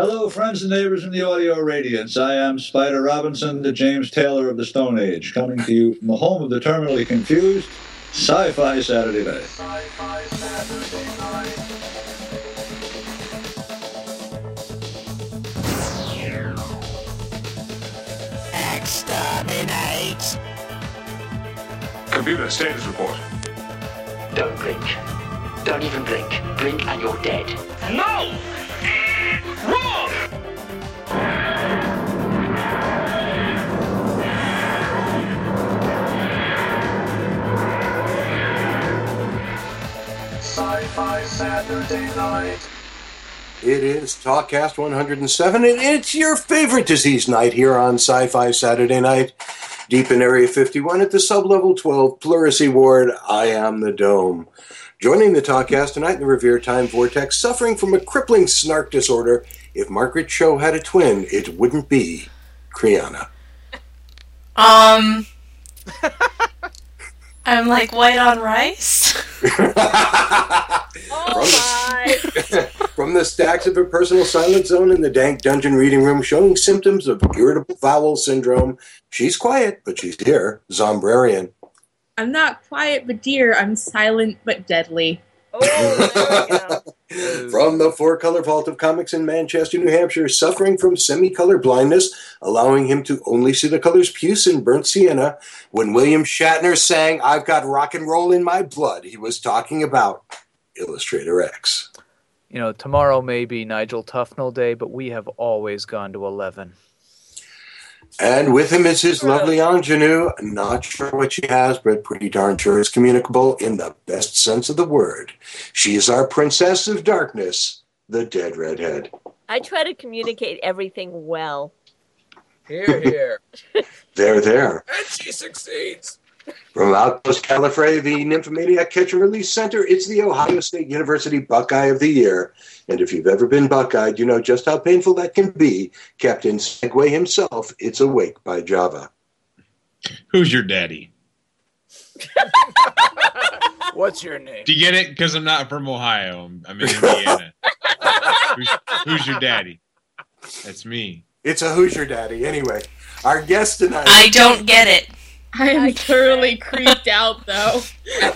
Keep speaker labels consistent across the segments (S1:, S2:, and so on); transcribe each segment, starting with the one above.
S1: Hello, friends and neighbors in the audio radiance. I am Spider Robinson, the James Taylor of the Stone Age, coming to you from the home of the terminally confused, Sci Fi Saturday Night.
S2: Sci-Fi Saturday Night.
S3: Exterminate!
S4: Computer status report.
S3: Don't blink. Don't even blink. Blink and you're dead.
S4: No!
S2: Sci-Fi Saturday Night.
S5: It is Talkcast 107, and it's your favorite disease night here on Sci Fi Saturday Night. Deep in Area 51 at the Sublevel 12 Pleurisy Ward, I am the Dome. Joining the Talkcast tonight in the Revere Time Vortex, suffering from a crippling snark disorder, if Margaret Cho had a twin, it wouldn't be Kriana.
S6: Um, I'm like white on rice.
S5: Oh From the stacks of her personal silent zone in the dank dungeon reading room, showing symptoms of irritable bowel syndrome, she's quiet, but she's here, Zombrarian.
S7: I'm not quiet but dear. I'm silent but deadly.
S8: Oh,
S5: From the four color vault of comics in Manchester, New Hampshire, suffering from semi-color blindness, allowing him to only see the colors puce and burnt sienna. When William Shatner sang, I've got rock and roll in my blood, he was talking about Illustrator X.
S9: You know, tomorrow may be Nigel Tufnel Day, but we have always gone to 11.
S5: And with him is his lovely ingenue. Not sure what she has, but pretty darn sure is communicable in the best sense of the word. She is our princess of darkness, the dead redhead.
S8: I try to communicate everything well.
S9: Here, here.
S5: There, there.
S9: and she succeeds.
S5: From Outpost Gallifrey, the Nymphomaniac Catch and Release Center, it's the Ohio State University Buckeye of the Year. And if you've ever been Buckeyed, you know just how painful that can be. Captain Segway himself, it's Awake by Java.
S10: Who's your daddy?
S9: What's your name?
S10: Do you get it? Because I'm not from Ohio. I'm, I'm in Indiana. who's, who's your daddy? That's me.
S5: It's a Hoosier Daddy. Anyway, our guest tonight.
S6: I don't get it.
S7: I am thoroughly creeped out though.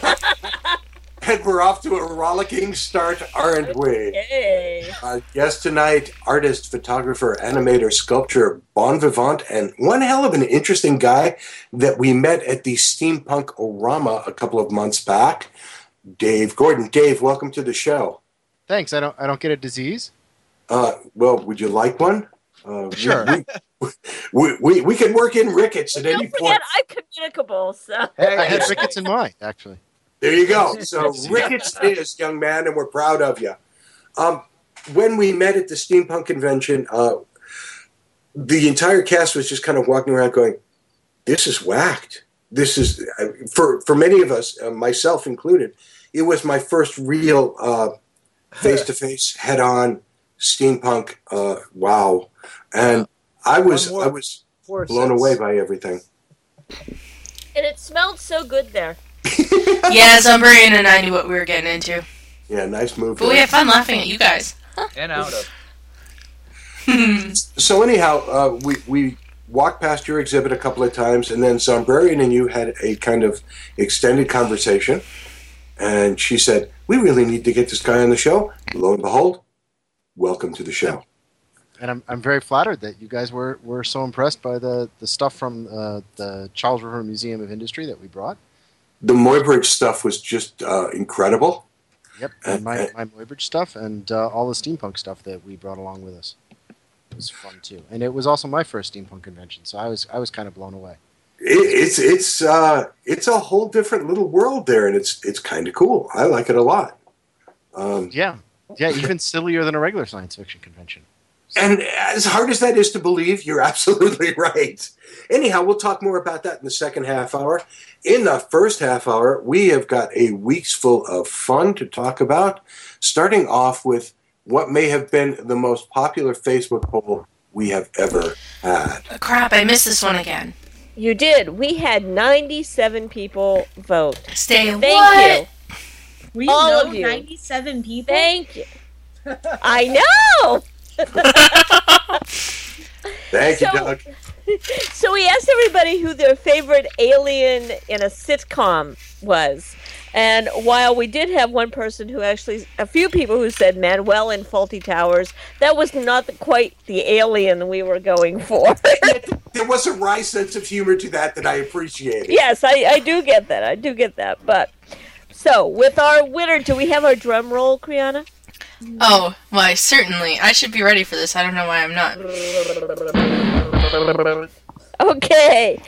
S5: And we're off to a rollicking start, aren't we?
S8: Hey.
S5: Our guest tonight, artist, photographer, animator, sculptor, bon vivant, and one hell of an interesting guy that we met at the Steampunk Orama a couple of months back, Dave Gordon. Dave, welcome to the show.
S11: Thanks. I don't. I don't get a disease.
S5: Uh, well, would you like one? Uh, we-
S11: Sure.
S5: We, we, we, we can work in rickets at any
S8: Don't
S5: point.
S8: forget, I'm communicable, so.
S11: Hey, I had rickets in mine actually.
S5: There you go. So Ricketts is, young man, and we're proud of you. Um, when we met at the steampunk convention, uh, the entire cast was just kind of walking around going, "This is whacked. This is for for many of us, uh, myself included. It was my first real face to face, head on steampunk. Uh, wow, and I was
S9: more-
S5: I was blown
S9: cents.
S5: away by everything.
S8: And it smelled so good there.
S6: Yeah, Zumbrian and I knew what we were getting into.
S5: Yeah, nice move.
S6: But we
S5: there.
S6: had fun laughing at you guys.
S9: And out of.
S5: So anyhow, uh, we we walked past your exhibit a couple of times, and then Zombrarian and you had a kind of extended conversation. And she said, "We really need to get this guy on the show." Lo and behold, welcome to the show.
S11: And I'm, I'm very flattered that you guys were, were so impressed by the, the stuff from uh, the Charles River Museum of Industry that we brought.
S5: The Muybridge stuff was just uh, incredible.
S11: Yep.
S5: Uh,
S11: And my,
S5: uh,
S11: my Muybridge stuff and uh, all the steampunk stuff that we brought along with us. It was fun too. And it was also my first steampunk convention, so I was I was kind of blown away.
S5: It, it's it's uh, it's a whole different little world there, and it's it's kind of cool. I like it a lot. Um,
S11: Yeah. Yeah, even sillier than a regular science fiction convention.
S5: And as hard as that is to believe, you're absolutely right. Anyhow, we'll talk more about that in the second half hour. In the first half hour, we have got a week's full of fun to talk about, starting off with what may have been the most popular Facebook poll we have ever had.
S6: Oh, crap, I missed this one again.
S8: You did. We had 97 people vote.
S6: Stay
S8: Thank
S6: what?
S8: you.
S7: We
S8: All
S7: know
S8: of you.
S7: 97 people.
S8: Thank you. I know.
S5: Thank you,
S8: So-
S5: Doug.
S8: So we asked everybody who their favorite alien in a sitcom was. And while we did have one person who actually, a few people who said Manuel in Fawlty Towers, that was not quite the alien we were going for.
S5: There was a wry sense of humor to that that I appreciated.
S8: yes, I, I do get that. I do get that. But so with our winner, do we have our drum roll, Kriana?
S6: Oh, why, certainly. I should be ready for this. I don't know why I'm not.
S8: Okay.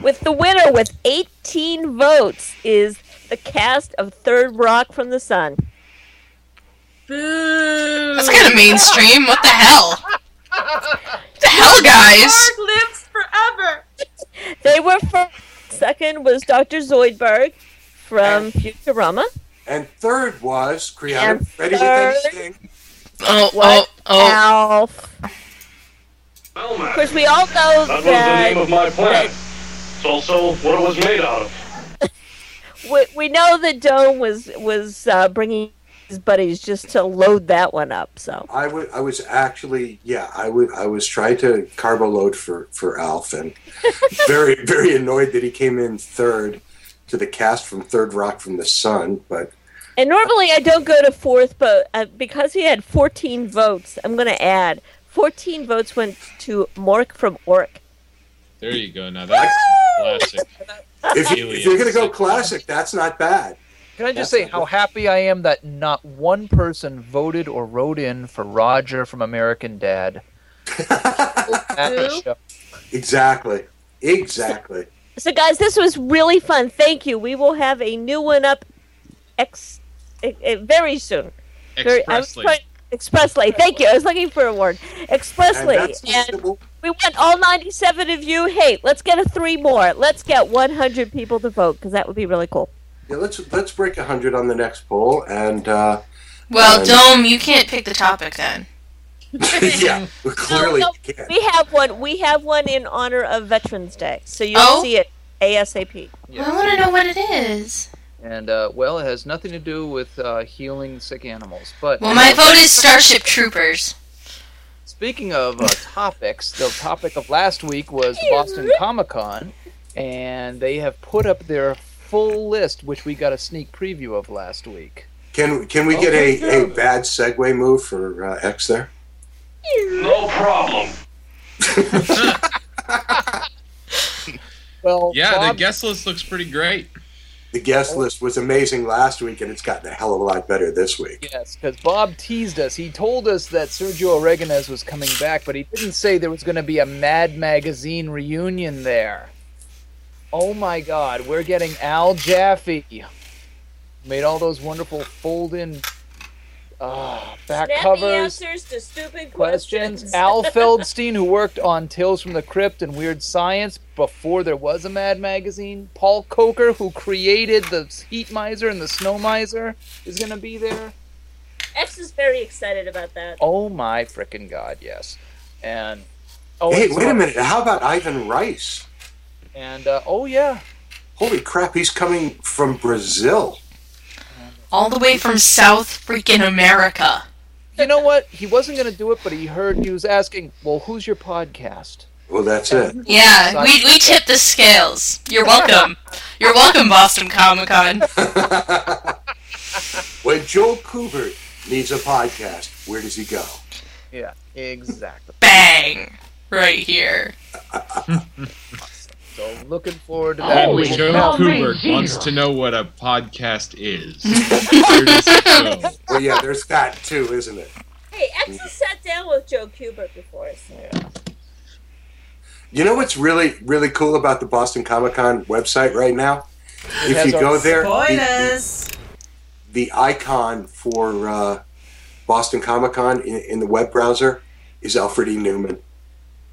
S8: With the winner with 18 votes is the cast of Third Rock from the Sun.
S7: Boo.
S6: That's kind of mainstream. What the hell? What the hell, guys?
S7: Lives forever.
S8: They were first. Second was Dr. Zoidberg from Futurama.
S5: And third was Kriana.
S8: And
S5: Ready with anything?
S6: Oh,
S8: What?
S6: oh, oh.
S8: Alf.
S4: Well,
S8: Of course, we all know
S4: that
S8: That was
S4: the name of my plant. It's also what it was made out of.
S8: we, we know that Dome was was uh, bringing his buddies just to load that one up. So
S5: I wa- I was actually, yeah, I wa- I was trying to carbo load for, for Alf and very, very annoyed that he came in third to the cast from Third Rock from the Sun. But
S8: And normally I don't go to fourth, but uh, because he had 14 votes, I'm going to add 14 votes went to Mork from Ork.
S10: There you go. Now that's classic.
S5: if, you, if you're going to go classic, that's not bad.
S9: Can I just say how happy I am that not one person voted or wrote in for Roger from American Dad? At the
S8: Who?
S9: show.
S5: Exactly. Exactly.
S8: So, guys, this was really fun. Thank you. We will have a new one up ex- very soon. I was
S10: Expressly.
S8: trying- expressly. Thank you. I was looking for a word. Expressly.
S5: And
S8: And we want all 97 of you. Hey, let's get a three more. Let's get 100 people to vote because that would be really cool.
S5: Yeah, let's let's break hundred on the next poll, and uh,
S6: Well,
S5: and-
S6: Dome, you can't pick the topic then.
S5: yeah, clearly
S8: No, no,
S5: can't.
S8: we have one. We have one in honor of Veterans Day, so you'll
S6: Oh?
S8: see it ASAP.
S6: I want to know what it is.
S9: And uh, well, it has nothing to do with uh, healing sick animals. But
S6: Well, my vote is Starship Troopers.
S9: Speaking of uh, topics, the topic of last week was Boston Comic Con, and they have put up their full list, which we got a sneak preview of last week.
S5: Can can we get a, a bad segue move for uh, X there?
S4: No problem.
S9: Well,
S10: Yeah,
S9: Bob,
S10: the guest list looks pretty great.
S5: The guest list was amazing last week, and it's gotten a hell of a lot better this week.
S9: yes, because Bob teased us. He told us that Sergio Aragonés was coming back, but he didn't say there was going to be a Mad Magazine reunion there. Oh my God, we're getting Al Jaffee. Made all those wonderful fold-in uh, back
S8: Snappy
S9: covers.
S8: answers to stupid
S9: questions.
S8: questions.
S9: Al Feldstein, who worked on Tales from the Crypt and Weird Science before there was a Mad Magazine. Paul Coker, who created the Heat Miser and the Snow Miser, is going to be there.
S8: X is very excited about that.
S9: Oh my frickin' god, yes. And oh,
S5: hey, wait
S9: so-
S5: a minute. How about Ivan Reis?
S9: And uh, oh yeah,
S5: Holy crap, he's coming from Brazil.
S6: All the way from South freaking America.
S9: you know what? He wasn't going to do it, but he heard he was asking, "Well, who's your podcast?"
S5: Well, that's it.
S6: Yeah, we, we tip the scales. You're welcome. You're welcome, Boston Comic Con.
S5: when Joe Kubert needs a podcast, where does he go?
S9: Yeah, exactly.
S6: Bang! Right here.
S9: So looking forward to that.
S10: And
S9: We
S10: Joe
S9: have-
S10: Kubert wants to know what a podcast is. Where does it go?
S5: Well, yeah, there's that too, isn't it?
S8: Hey, X has sat down with Joe Kubert before. So.
S5: You know what's really, really cool about the Boston Comic Con website right now? If you go there, the, the icon for uh, Boston Comic Con in, in the web browser is Alfred E. Neuman.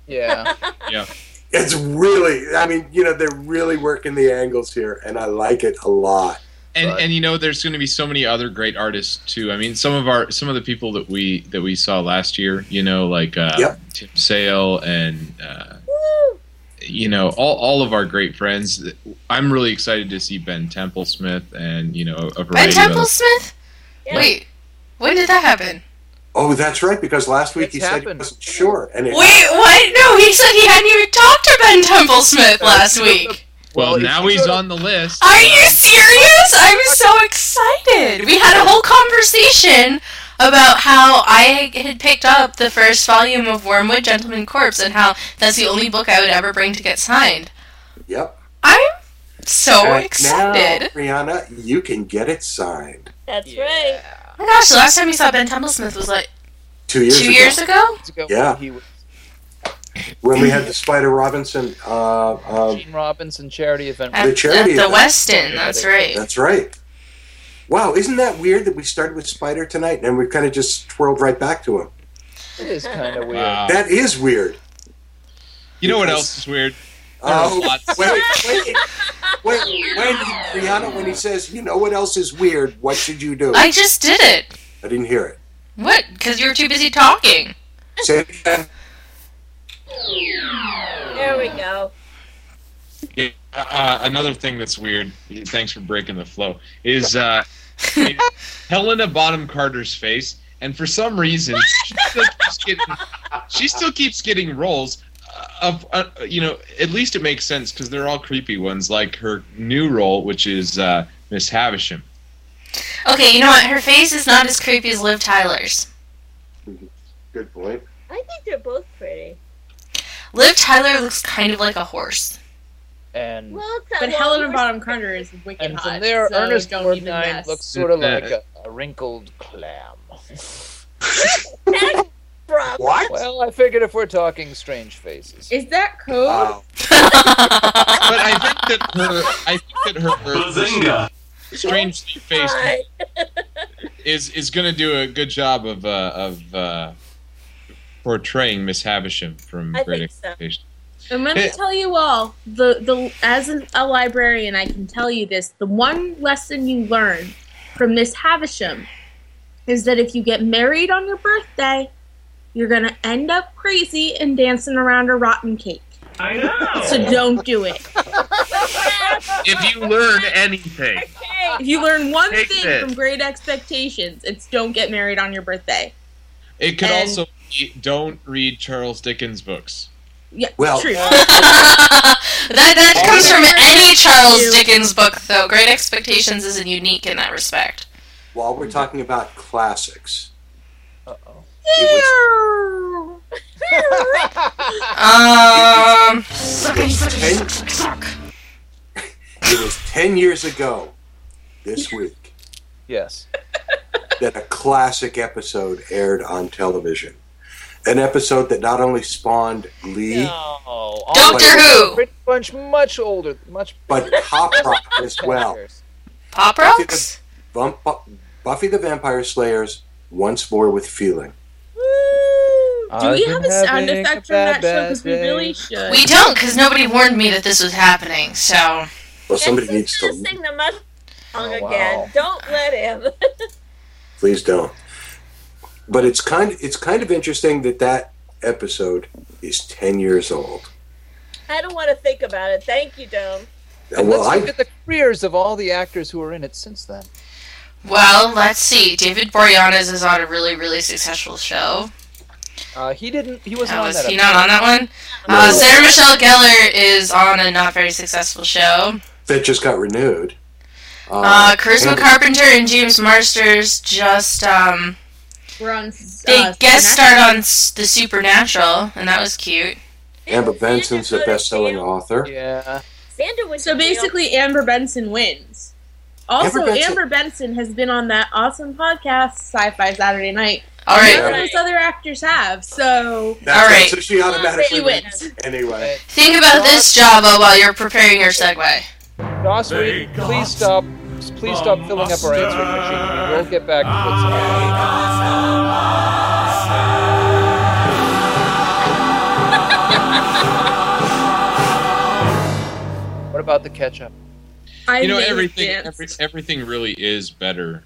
S9: Yeah.
S10: Yeah.
S5: It's really, I mean, you know, they're really working the angles here, and I like it a lot.
S10: And
S9: But-
S10: and you know, there's going to be so many other great artists too. I mean, some of our some of the people that we that we saw last year, you know, like uh,
S5: Yep.
S10: Tim Sale and uh, you know all all of our great friends. I'm really excited to see Ben Templesmith and you know a variety Ben
S6: Templesmith?
S8: Yeah.
S6: Wait, when did that happen?
S5: Oh, that's right. Because last week
S9: It's
S5: he said he wasn't sure, and it
S6: Wait, what? No, he said he hadn't even talked to Ben Templesmith last week.
S10: Well,
S9: Well,
S10: now he's on the list.
S6: Are you serious? I'm so excited. We had a whole conversation about how I had picked up the first volume of Wormwood Gentleman Corpse and how that's the only book I would ever bring to get signed.
S5: Yep.
S6: I'm so
S5: And
S6: excited.
S5: Now, Brianna, you can get it signed.
S8: That's right.
S6: Oh my gosh, the last time we saw Ben Templesmith was like
S5: Two years
S6: two
S5: ago.
S6: years ago?
S9: Years ago,
S5: Yeah.
S9: He was
S5: when we had the Spider Robinson. Uh, uh,
S9: Jeanne Robinson charity event.
S6: At,
S5: The charity
S6: at the
S5: event.
S6: Weston, that's right.
S5: that's right. Wow, isn't that weird that we started with Spider tonight and we kind of just twirled right back to him?
S9: It is kind of weird.
S10: Wow.
S5: That is weird.
S10: you know what else is weird?
S5: Oh,
S10: There are lots-
S5: wait, wait, wait, when Brianna, when he says, "You know what else is weird?" What should you do?
S6: I just did it.
S5: I didn't hear it.
S6: What? Because you were too busy talking.
S5: Say it again.
S8: There we go.
S10: Yeah, uh, another thing that's weird. Thanks for breaking the flow. Is uh, Helena Bonham Carter's face, and for some reason she still keeps getting, she still keeps getting roles. Uh, Of uh, you know, at least it makes sense because they're all creepy ones, like her new role, which is uh, Miss Havisham.
S6: Okay, you know what? Her face is not as creepy as Liv Tyler's.
S5: Good point.
S8: I think they're both pretty.
S6: Liv Tyler looks kind of like a horse.
S9: And
S8: Well,
S7: But
S8: well,
S7: Helena
S8: we're-
S7: Bonham Carter is wicked
S9: and
S7: hot.
S9: from there,
S7: so
S9: Ernest
S7: don't
S9: Borgnine looks sort of like a, a wrinkled clam.
S8: From-
S5: What?
S9: Well, I figured if we're talking strange faces.
S7: Is that code?
S5: Wow.
S10: But I think that her, I think that her, her
S4: Bazinga!
S10: strangely faced is is going to do a good job of uh, of uh, portraying Miss Havisham from
S8: I
S10: Great
S8: think so.
S10: Expectations.
S7: I'm gonna
S10: Eh.
S7: tell you all the the as an, a librarian, I can tell you this: the one lesson you learn from Miss Havisham is that if you get married on your birthday, you're gonna end up crazy and dancing around a rotten cake.
S4: I know!
S7: So don't do it.
S10: If you learn anything,
S7: If you learn one
S10: Take
S7: thing
S10: this.
S7: from Great Expectations, it's don't get married on your birthday.
S10: it could
S7: And-
S10: also be don't read Charles Dickens books.
S7: Yeah,
S5: Well-
S7: true.
S6: that that comes from any Charles Dickens book, though. Great Expectations isn't unique in that respect.
S5: While we're talking about classics,
S9: Uh-oh.
S5: it
S6: Um,
S5: ten, it was ten years ago this week
S9: Yes.
S5: that a classic episode aired on television. An episode that not only spawned Lee,
S9: No.
S6: Doctor Who.
S9: Pretty much much older, much
S5: but Pop Rock as well.
S6: Pop Rocks?
S5: Bump, Buffy the Vampire Slayers, once more with feeling.
S7: Do
S9: I've
S7: we have a sound effect
S9: a
S7: from that show? Because we really should.
S6: We don't, because nobody warned me that this was happening, so.
S5: Well, somebody
S8: Yes,
S5: needs
S8: gonna
S5: to.
S8: sing the must song
S9: Oh, wow.
S8: again. Don't let him.
S5: Please don't. But it's kind. It's kind of interesting that that episode is ten years old.
S8: I don't want to think about it. Thank you, Dome.
S9: And
S5: well,
S9: let's look
S5: I
S9: at the careers of all the actors who are in it since then.
S6: Well, let's see. David Boreanaz is on a really, really successful show.
S9: Uh, he didn't. He wasn't
S6: Uh,
S9: on
S6: was
S9: that.
S6: he
S9: episode.
S6: not on that one? Uh, Sarah Michelle Gellar is on a not very successful show.
S5: that just got renewed.
S6: Uh, Charisma
S5: Amber-
S6: Carpenter and James Marsters just um
S7: We're on.
S6: they
S7: uh,
S6: guest
S7: Supernatural.
S6: starred on The Supernatural, and that was cute.
S5: Amber Benson's a best-selling author.
S9: Yeah.
S7: So basically, Amber Benson wins. Also,
S5: Amber
S7: Amber
S5: Benson-
S7: Benson, has been on that awesome podcast, Sci-Fi Saturday Night.
S6: All right.
S7: None
S6: right,
S7: of those other actors have. So
S5: That's
S6: All
S5: right.
S6: right.
S5: So she automatically
S7: she wins.
S5: Anyway,
S6: think about this, Java, while you're preparing your segue.
S9: Joss Reed, please stop. Please stop filling up our answering machine. We will get back to this. What about the ketchup?
S7: I
S10: you know everything every, everything really is better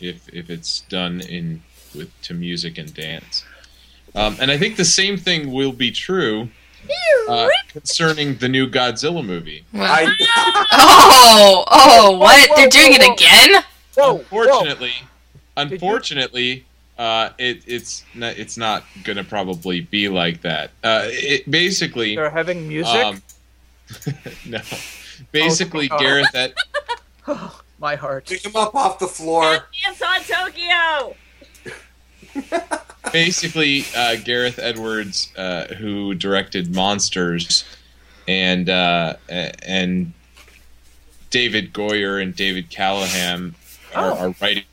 S10: if if it's done in with to music and dance um, and i think the same thing will be true uh, concerning the new godzilla movie
S5: I,
S6: oh, oh, what?
S9: whoa,
S6: They're doing
S9: whoa,
S6: it
S9: whoa.
S6: again?
S9: Whoa,
S10: unfortunately unfortunately Uh, it, it's not, it's not gonna probably be like that. Uh, it basically
S9: They're having music.
S10: um, no, basically
S8: Oh,
S9: God.
S10: Gareth that
S9: My heart.
S5: Pick him up off the floor.
S8: Dance on Tokyo.
S10: basically uh, Gareth Edwards, uh, who directed Monsters, and uh, a- and David Goyer and David Callaham are,
S9: Oh.
S10: are writing,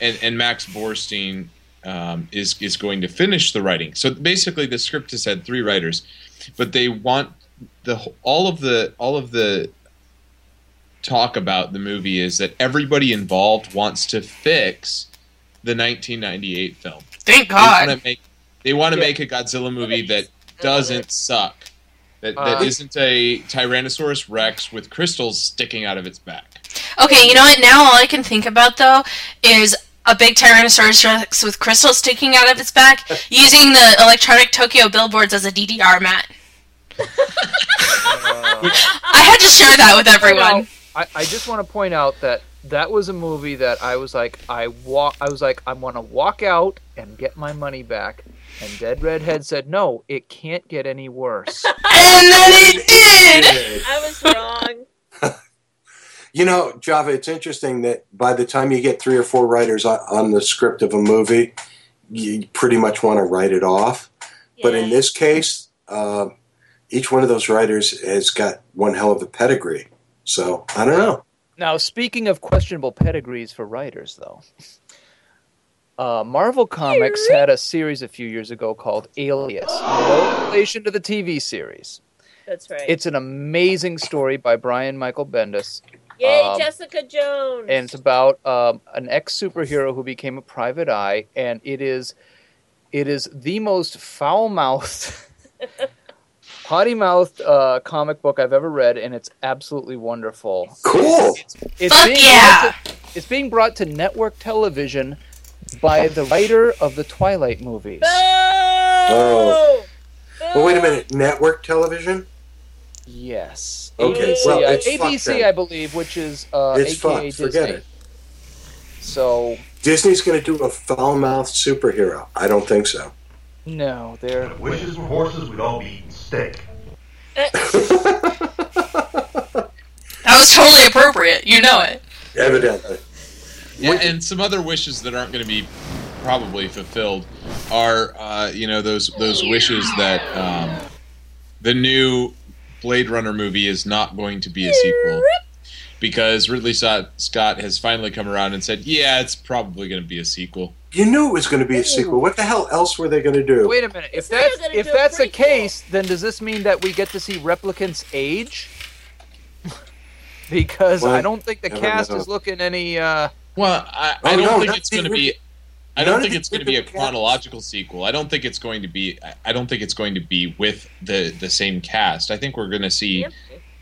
S10: and, and Max Borenstein um, is is going to finish the writing. So basically, the script has had three writers, but they want the all of the all of the talk about the movie is that everybody involved wants to fix the 1998 film.
S6: Thank
S10: They
S6: God.
S10: want to make they want to
S9: Yeah.
S10: make a Godzilla movie that doesn't suck. That that
S9: Uh,
S10: isn't a Tyrannosaurus Rex with crystals sticking out of its back.
S6: Okay, you know what? Now all I can think about though is a big Tyrannosaurus Rex with crystals sticking out of its back, using the electronic Tokyo billboards as a DDR mat. I had to share that with everyone.
S9: I, I just want to point out that that was a movie that I was like, I walk, I was like, I want to walk out and get my money back. And Dead Redhead said, no, it can't get any worse.
S6: And then it did.
S8: I was wrong.
S5: You know, Java, it's interesting that by the time you get three or four writers on, on the script of a movie, you pretty much want to write it off. But in this case, uh, each one of those writers has got one hell of a pedigree. So I don't know.
S9: Now, speaking of questionable pedigrees for writers, though, uh, Marvel Comics had a series a few years ago called Alias. No relation to the TV series.
S8: That's right.
S9: It's an amazing story by Brian Michael Bendis,
S8: Yay,
S9: um,
S8: Jessica Jones.
S9: and it's about um, an ex superhero who became a private eye, and it is it is the most foul mouthed, potty mouthed uh, comic book I've ever read, and it's absolutely wonderful.
S5: Cool.
S9: It's
S6: Fuck
S9: being
S6: yeah!
S9: brought to, it's being brought to network television by the writer of the Twilight movies.
S5: Oh. Well, wait a minute. Network television?
S9: Yes.
S5: Okay,
S9: ABC,
S5: well, it's fucked
S9: ABC. I believe, which is uh,
S5: It's
S9: AKA
S5: fucked. Forget it.
S9: So
S5: Disney's going to do a foul mouthed superhero. I don't think so.
S9: no, they're
S12: Wishes were horses, we'd all be eating steak.
S6: That was totally appropriate. You know it.
S5: Evidently.
S10: Yeah, and some other wishes that aren't going to be probably fulfilled are, uh, you know, those those wishes that um, the new Blade Runner movie is not going to be a sequel because Ridley Scott Scott has finally come around and said, yeah, it's probably going to be a sequel.
S5: You knew it was going to be a sequel. What the hell else were they going to do?
S9: Wait a minute. If
S8: They're
S9: that's if that's the
S8: prequel.
S9: case, then does this mean that we get to see replicants age? because
S5: Well,
S9: I don't think the cast
S5: know.
S9: is looking any. Uh,
S10: Well, I, I
S5: Oh,
S10: don't
S5: no,
S10: think it's going to be. I don't think it's going to be a chronological sequel. I don't think it's going to be. I- I don't think it's going to be with the the same cast. I think we're going to see
S8: Yep.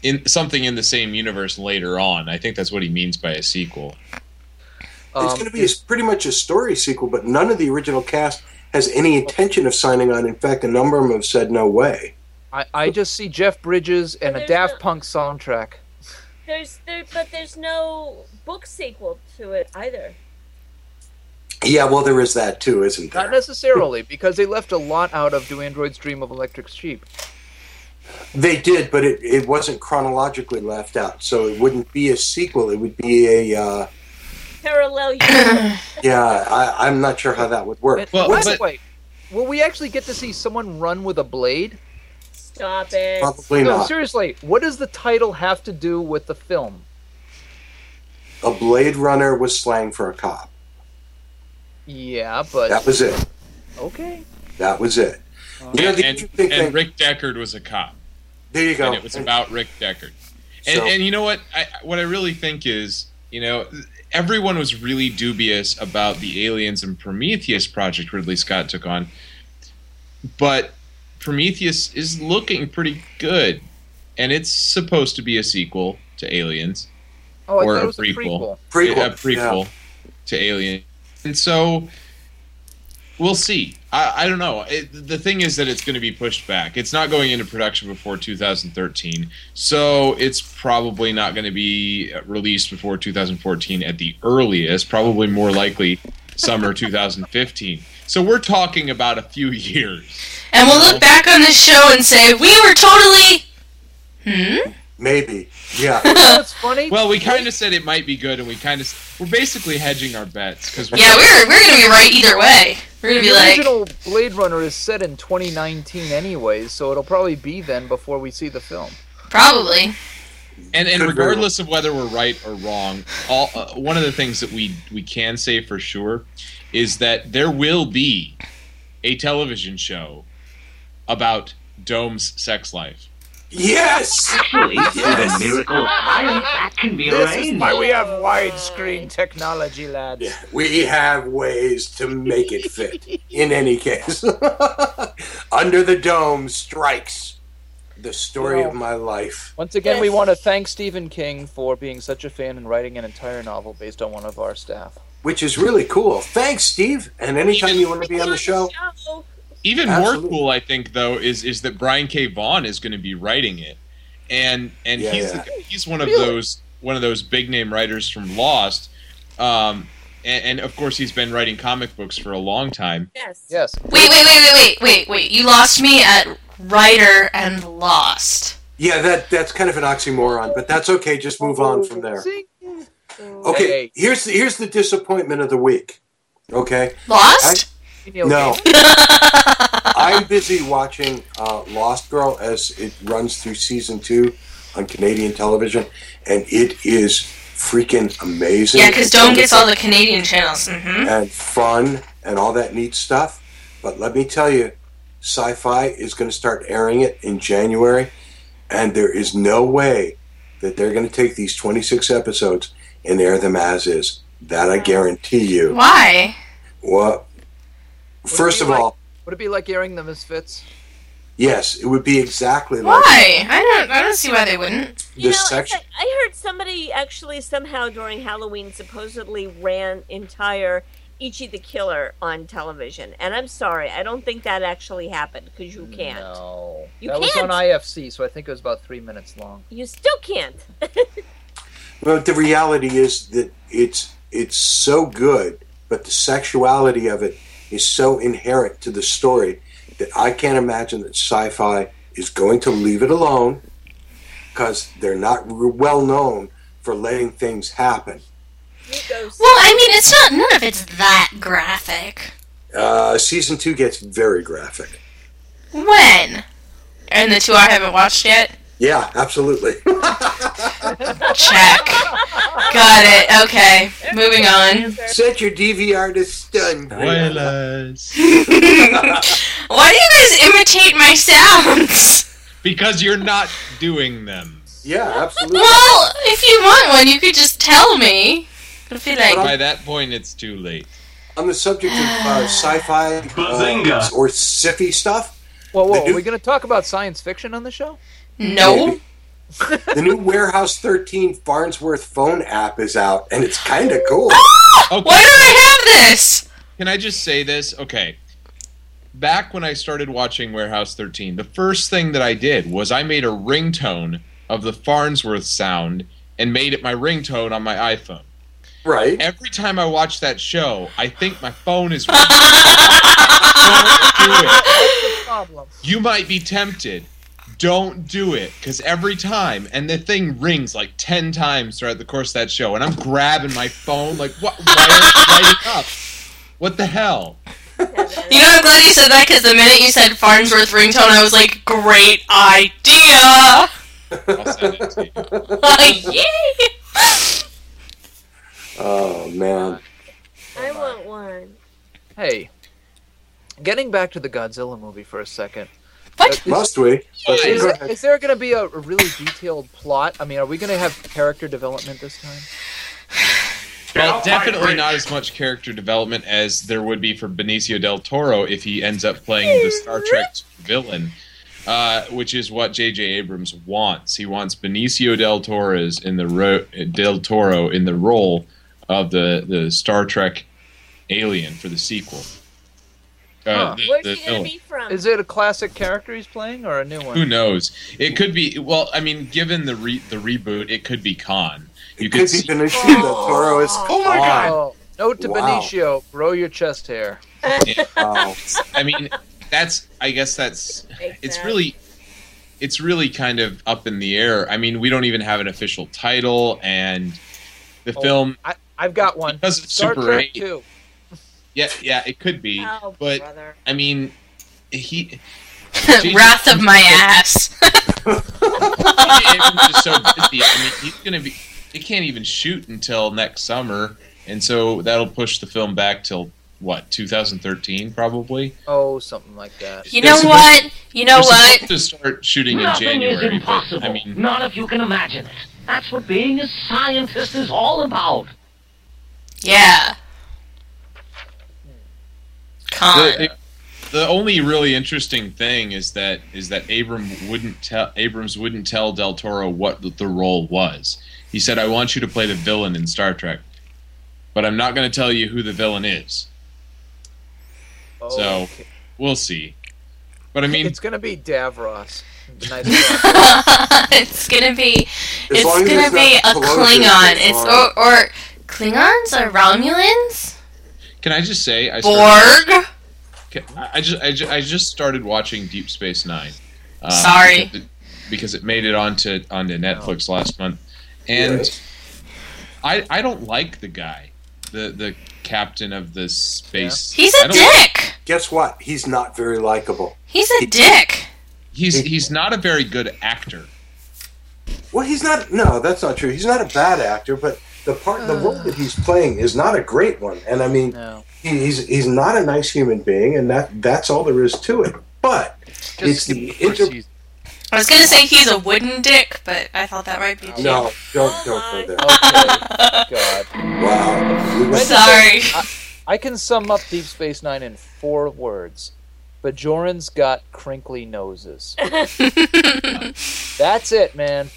S10: In something in the same universe later on. I think that's what he means by a sequel.
S5: It's
S9: um,
S5: going to be a, pretty much a story sequel, but none of the original cast has any intention of signing on. In fact, a number of them have said no way.
S9: I, I just see Jeff Bridges and a Daft
S8: no-
S9: Punk soundtrack.
S8: There's there, but there's no book sequel to it either.
S5: Yeah, well, there is that too, isn't there?
S9: Not necessarily, because they left a lot out of Do Androids Dream of Electric Sheep.
S5: They did, but it, it wasn't chronologically left out, so it wouldn't be a sequel. It would be a uh,
S8: Parallel universe.
S5: yeah. I, I'm not sure how that would work.
S9: And
S10: Well,
S9: by
S10: but-
S9: the way, will we actually get to see someone run with a blade?
S8: Stop it.
S5: Probably
S9: no,
S5: not.
S9: seriously. What does the title have to do with the film?
S5: A Blade Runner was slang for a cop.
S9: Yeah, but
S5: That was it.
S9: okay.
S5: That was it. You know, the
S10: and,
S5: interesting
S10: and
S5: thing.
S10: Rick Deckard was a cop,
S5: there you go.
S10: and it was about Rick Deckard. And,
S5: So-
S10: and you know what? I, what I really think is, you know, everyone was really dubious about the Aliens and Prometheus project Ridley Scott took on, but Prometheus is looking pretty good, and it's supposed to be a sequel to Aliens.
S9: Oh, I
S10: Or a
S9: it was a
S10: prequel.
S9: prequel.
S5: prequel.
S10: a prequel to Alien, and so we'll see. I, I don't know. It, the thing is that it's going to be pushed back. It's not going into production before 2013, so it's probably not going to be released before 2014 at the earliest. Probably more likely summer 2015. So we're talking about a few years.
S6: And we'll look back on this show and say, we were totally. Hmm?
S5: Maybe. Yeah.
S9: That's funny.
S10: Well, we kind of said it might be good, and we kind of we're basically hedging our bets because
S6: Yeah, we're, we're gonna be right either way. We're gonna be
S9: the
S6: like.
S9: original Blade Runner is set in 2019 anyways, so it'll probably be then before we see the film.
S6: Probably.
S10: And and regardless of whether we're right or wrong, all uh, one of the things that we we can say for sure is that there will be a television show about Dome's sex life.
S5: Yes.
S3: Actually, with a miracle, I, that can be arranged.
S9: we have widescreen technology, lads.
S5: Yeah, we have ways to make it fit. In any case, Under the Dome strikes the story of my life.
S9: Once again, we want to thank Stephen King for being such a fan and writing an entire novel based on one of our staff.
S5: which is really cool. Thanks, Steve. And anytime you want to be on the show,
S8: Show.
S10: Even
S5: Absolutely.
S10: more cool, I think, though, is is that Brian K. Vaughan is going to be writing it, and and
S5: Yeah,
S10: he's
S5: yeah.
S10: The, he's one of
S9: Really?
S10: those one of those big name writers from Lost, um, and, and of course he's been writing comic books for a long time.
S8: Yes.
S9: Yes.
S6: Wait, wait, wait, wait, wait, wait, wait. You lost me at writer and lost.
S5: yeah, that that's kind of an oxymoron, but that's okay. Just move on from there. Okay,
S9: Hey.
S5: here's here's the disappointment of the week. Okay,
S6: Lost?
S5: No, I'm busy watching uh, Lost Girl as it runs through season two on Canadian television, and it is freaking amazing.
S6: Yeah, because Dome gets all the Canadian channels. hmm
S5: and fun and all that neat stuff. But let me tell you, Sci Fi is going to start airing it in January, and there is no way that they're going to take these 26 episodes and air them as is. That I guarantee you.
S6: Why?
S5: Well, first of
S9: like-
S5: all,
S9: Would it be like airing the Misfits?
S5: yes, it would be exactly like
S6: Why? I don't. I don't see why they wouldn't.
S5: the
S8: You know,
S5: section.
S8: like- I heard somebody actually somehow during Halloween supposedly ran entire Ichi the Killer on television, and I'm sorry, I don't think that actually happened because you can't.
S9: No.
S8: You
S9: that was
S8: can't.
S9: on IFC, so I think it was about three minutes long.
S8: You still can't.
S5: But the reality is that it's it's so good, but the sexuality of it is so inherent to the story that I can't imagine that sci-fi is going to leave it alone because they're not well known for letting things happen.
S8: Well,
S6: Well, I mean, it's not. None of it's that graphic.
S5: Uh, season two gets very graphic.
S6: When? And the two I haven't watched yet.
S5: Yeah, absolutely.
S6: Check. Got it. Okay. Moving on.
S5: Set your DVR to stun.
S10: Spoilers.
S6: Why do you guys imitate my sounds?
S10: because you're not doing them.
S5: Yeah, absolutely.
S6: Well, if you want one, you could just tell me. But I feel like
S10: By that point, it's too late.
S5: On the subject of uh, sci-fi uh,
S12: Bazinga.
S5: or sci-fi stuff,
S9: Whoa, whoa,
S5: The
S9: are we going to talk about science fiction on the show?
S6: no.
S5: the new Warehouse 13 Farnsworth phone app is out, and it's kind of cool.
S10: Okay.
S6: Why do I have this?
S10: Can I just say this? Okay. Back when I started watching Warehouse 13, the first thing that I did was I made a ringtone of the Farnsworth sound and made it my ringtone on my iPhone.
S5: Right.
S10: Every time I watch that show, I think my phone is. Don't do it.
S9: Problem.
S10: You might be tempted. Don't do it because every time, and the thing rings like ten times throughout the course of that show, and I'm grabbing my phone like, what? Why are you lighting up? What the hell?
S6: You know, I'm glad you said that because the minute you said Farnsworth ringtone, I was like, great idea.
S10: I'll send it to you.
S6: Yay!
S5: Oh man.
S8: I want one.
S9: Hey, getting back to the Godzilla movie for a second.
S6: What?
S5: Must we? But
S9: Is,
S5: go
S9: it- is there going to be a a really detailed plot? I mean, are we going to have character development this time?
S10: Well, definitely not as much character development as there would be for Benicio del Toro if he ends up playing the Star Trek villain, uh, which is what J.J. Abrams wants. He wants Benicio del Toro's in the ro- del Toro in the role of the the Star Trek alien for the sequel. Uh,
S9: Huh.
S10: the-
S8: Where's
S10: the
S8: he gonna be from?
S9: Is it a classic character he's playing or a new one?
S10: Who knows? It could be. Well, I mean, given the re- the reboot, it could be Khan. You
S5: It could be
S10: see-
S5: Benicio del Toro as
S12: Oh my God.
S9: Oh, Note to
S5: Wow.
S9: Benicio: grow your chest hair.
S5: Wow.
S10: I mean, that's. I guess that's. It's
S8: Exactly.
S10: really. It's really kind of up in the air. I mean, we don't even have an official title, and the
S9: Oh,
S10: film.
S9: I, I've got one.
S10: Because of
S9: Star
S10: Super
S9: Trek
S10: 8.
S9: 2.
S10: Yeah, yeah, it could be,
S8: Oh,
S10: but
S8: brother.
S10: I mean, he.
S6: Wrath of my ass.
S10: Abrams is so busy. I mean, he's gonna be. He can't even shoot until next summer, and so that'll push the film back till what 2013 probably.
S9: Oh, something like that.
S6: You know what? You know what?
S10: to start shooting in
S3: Nothing is
S10: January. but,
S3: impossible.
S10: I mean,
S3: Not if you can imagine it. That's what being a scientist is all about.
S6: Yeah. Con.
S10: the, the only really interesting thing is that is that Abram wouldn't tell Abrams wouldn't tell Del Toro what the, the role was. He said, "I want you to play the villain in Star Trek, but I'm not going to tell you who the villain is."
S9: Oh,
S10: So
S9: okay.
S10: we'll see. But I mean,
S9: it's gonna be Davros. Nice
S6: it's gonna be.
S5: As
S6: It's gonna be a Klingon.
S5: it's
S6: It's or, or Klingons or Romulans.
S10: Can I just say I started,
S6: Borg.
S10: Can- I I just, I just I just started watching Deep Space Nine. um,
S6: Sorry.
S10: because it, because it made it onto onto Netflix last month, and
S5: Yes.
S10: I I don't like the guy, the the captain of the space.
S6: He's a
S10: don't-
S6: dick.
S5: Guess what? He's not very likable.
S6: He's a dick.
S10: He's he's not a very good actor.
S5: Well, he's not. No, that's not true. He's not a bad actor, but the part, the role that he's playing is not a great one. And I mean,
S9: No.
S5: he, he's he's not a nice human being, and that that's all there is to it. But it's the inter-
S6: I was gonna say he's a wooden dick, but I thought that might be too.
S5: no, don't don't go there.
S9: Okay. God.
S5: Wow.
S6: Sorry.
S9: I, I can sum up Deep Space Nine in four words. Bajoran's got crinkly noses. That's it, man.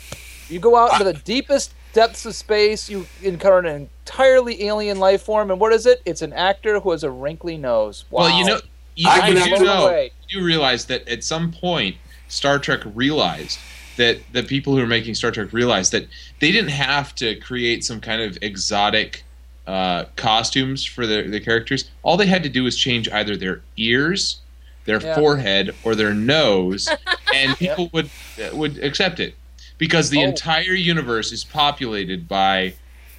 S9: You go out into the deepest depths of space, you encounter an entirely alien life form, and what is it? It's an actor who has a wrinkly nose. Wow.
S10: Well, you know, you,
S5: I
S10: you
S5: can
S10: do
S5: actually-
S10: know, you realize that at some point, Star Trek realized that the people who are making Star Trek realized that they didn't have to create some kind of exotic uh, costumes for the, their characters. All they had to do was change either their ears, their
S9: Yeah.
S10: forehead, or their nose, and people would would accept it because the
S9: Oh.
S10: entire universe is populated by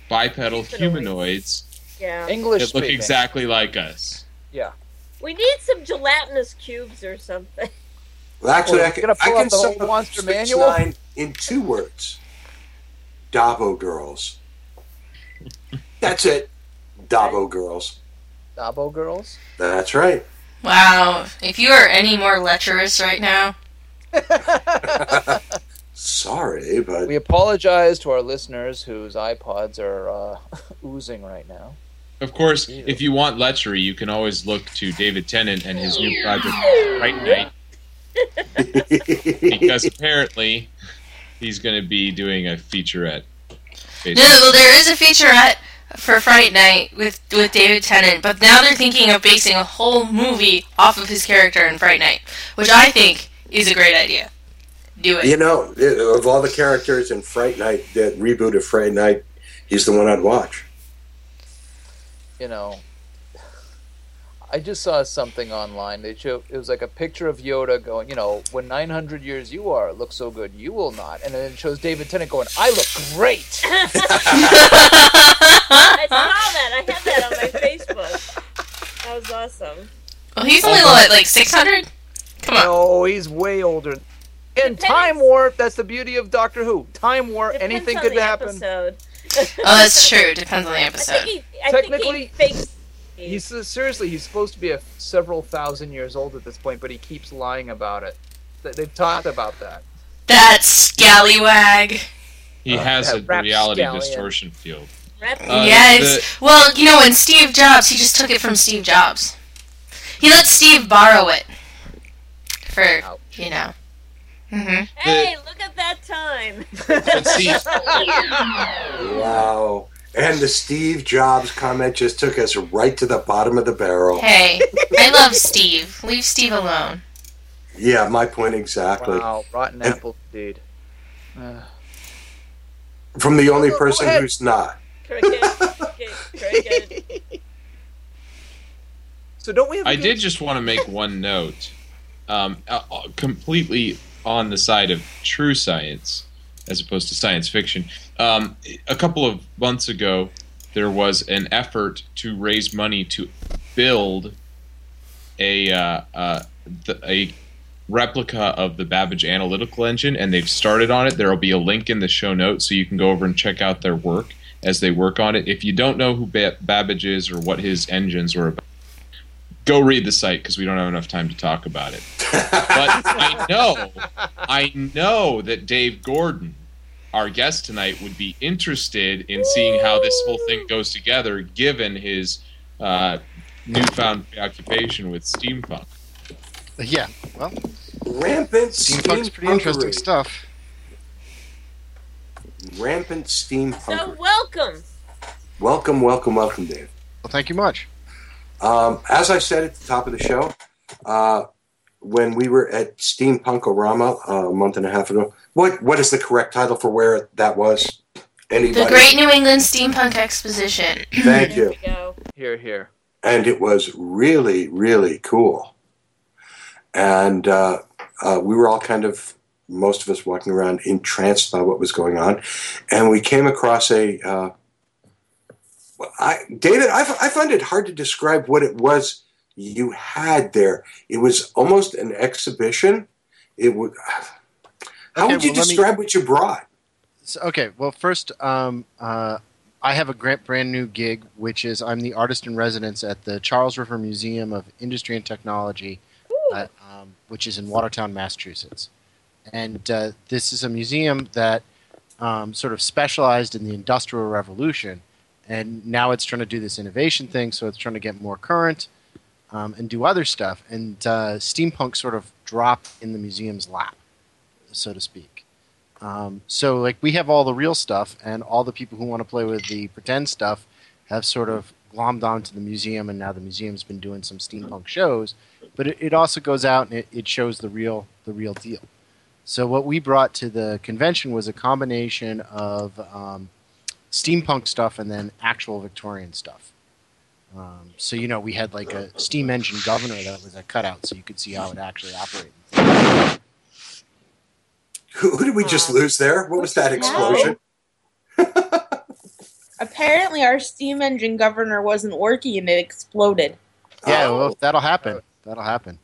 S10: bipedal humanoids
S8: Yeah.
S9: English
S10: that look
S9: speaking.
S10: exactly like us.
S9: Yeah.
S8: We need some gelatinous cubes or something.
S5: Well, actually,
S9: Oh,
S5: I can,
S9: gonna
S5: I can
S9: out the
S5: sum
S9: whole
S5: up
S9: monster
S5: Space
S9: manual?
S5: Nine in two words: Dabo girls. That's it. Dabo girls.
S9: Dabo girls.
S5: That's right.
S6: Wow. If you are any more lecherous right now,
S5: Sorry, but
S9: We apologize to our listeners whose iPods are uh, oozing right now.
S10: Of course, if you want lechery, you can always look to David Tennant and his new project, Fright Night, because apparently he's going to be doing a featurette.
S6: no, well, there is a featurette for Fright Night with with David Tennant, but now they're thinking of basing a whole movie off of his character in Fright Night, which I think is a great idea. Do it.
S5: you know, of all the characters in Fright Night, that reboot of Fright Night, he's the one I'd watch.
S9: You know, I just saw something online. They show it was like a picture of Yoda going, you know, when 900 years you are, look so good, you will not. And then it shows David Tennant going, I look great.
S8: I saw that. I had that on my Facebook. That was awesome.
S6: Well, he's only oh, what, like six hundred? Come on.
S9: No, he's way older. In Time Warp, that's the beauty of Doctor Who. Time Warp,
S8: Depends
S9: anything
S8: on
S9: could
S8: the
S9: happen.
S8: Episode.
S6: Oh, that's true. Depends on the
S8: I
S6: episode.
S8: think he, I think
S9: Technically-
S8: he fakes.
S9: He's seriously, he's supposed to be a several thousand years old at this point, but he keeps lying about it. They- They've talked about that.
S6: That scallywag.
S10: He
S9: Uh,
S10: has a reality
S9: rapscallion.
S10: distortion field.
S8: Rep-
S10: Uh,
S6: yeah,
S10: the-
S6: well, you know, when Steve Jobs, he just took it from Steve Jobs. He let Steve borrow it for
S9: Ouch.
S6: you know. Hmm
S8: hey, look at that time.
S10: But see,
S5: Wow. And the Steve Jobs comment just took us right to the bottom of the barrel.
S6: Hey, I love Steve. Leave Steve alone.
S5: Yeah, my point exactly.
S9: Wow, rotten apple indeed. Uh,
S5: From the only
S9: Go
S5: person who's not.
S9: So don't we have? a
S10: I did just want to make one note, um, uh, uh, completely on the side of true science as opposed to science fiction. Um, a couple of months ago, there was an effort to raise money to build a uh, uh, the, a replica of the Babbage analytical engine, and they've started on it. There will be a link in the show notes so you can go over and check out their work as they work on it. If you don't know who ba- Babbage is or what his engines were about, go read the site because we don't have enough time to talk about it. But I know, I know that Dave Gordon, our guest tonight, would be interested in seeing how this whole thing goes together, given his uh, newfound preoccupation with steampunk.
S11: Yeah, well,
S5: Rampant
S11: steampunk's pretty interesting stuff.
S5: Rampant steampunk.
S8: So welcome.
S5: welcome, welcome, welcome, Dave.
S11: Well, thank you much.
S5: Um, as I said at the top of the show, uh, when we were at Steampunkorama uh, a month and a half ago, what what is the correct title for where that was? Anybody?
S6: The Great New England Steampunk Exposition.
S5: Thank you.
S9: Here, here.
S5: and it was really, really cool. And uh, uh, we were all kind of, most of us walking around entranced by what was going on. And we came across a, uh, I, David, I, f- I find it hard to describe what it was you had there. It was almost an exhibition. It would. How
S11: Okay,
S5: would you
S11: well, let me-
S5: describe what you brought?
S11: So, okay, well, first, um, uh, I have a grant, brand new gig, which is I'm the artist in residence at the Charles River Museum of Industry and Technology, uh, um, which is in Watertown, Massachusetts. And uh, this is a museum that um, sort of specialized in the Industrial Revolution, and now it's trying to do this innovation thing, so it's trying to get more current um, and do other stuff. And uh, steampunk sort of dropped in the museum's lap, so to speak. Um, so like we have all the real stuff, and all the people who want to play with the pretend stuff have sort of glommed onto the museum, and now the museum's been doing some steampunk shows. But it, it also goes out and it, it shows the real the real deal. So what we brought to the convention was a combination of um, steampunk stuff and then actual Victorian stuff. Um, so you know we had like a steam engine governor that was a cutout, so you could see how it actually operated.
S5: Who, who did we just lose there? What was that explosion?
S7: Apparently, our steam engine governor wasn't working and it exploded.
S11: Yeah,
S5: Oh.
S11: well, that'll happen. That'll happen.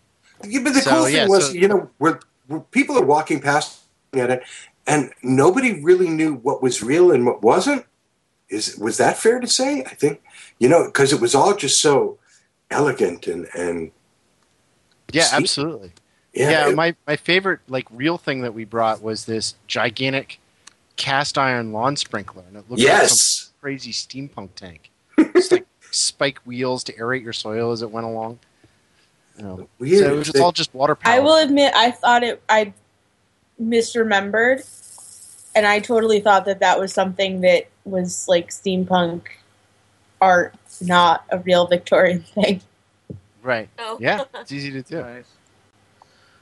S5: Yeah, but the
S11: So,
S5: cool thing
S11: yeah,
S5: was,
S11: so-
S5: you know, where, where people are walking past at it, and nobody really knew what was real and what wasn't. Is was that fair to say? I think you know because it was all just so elegant and and
S11: Yeah,
S5: Steam-
S11: absolutely.
S5: yeah,
S11: Yeah,
S5: it-
S11: my, my favorite like real thing that we brought was this gigantic cast iron lawn sprinkler, and it looked like some crazy steampunk tank. Just like spike wheels to aerate your soil as it went along. You know,
S5: Weird.
S11: so it was just all just water power.
S7: I will admit, I thought it. I misremembered, and I totally thought that that was something that was like steampunk art, not a real Victorian thing.
S11: Right.
S8: Oh.
S11: Yeah, it's easy to do.
S9: Nice.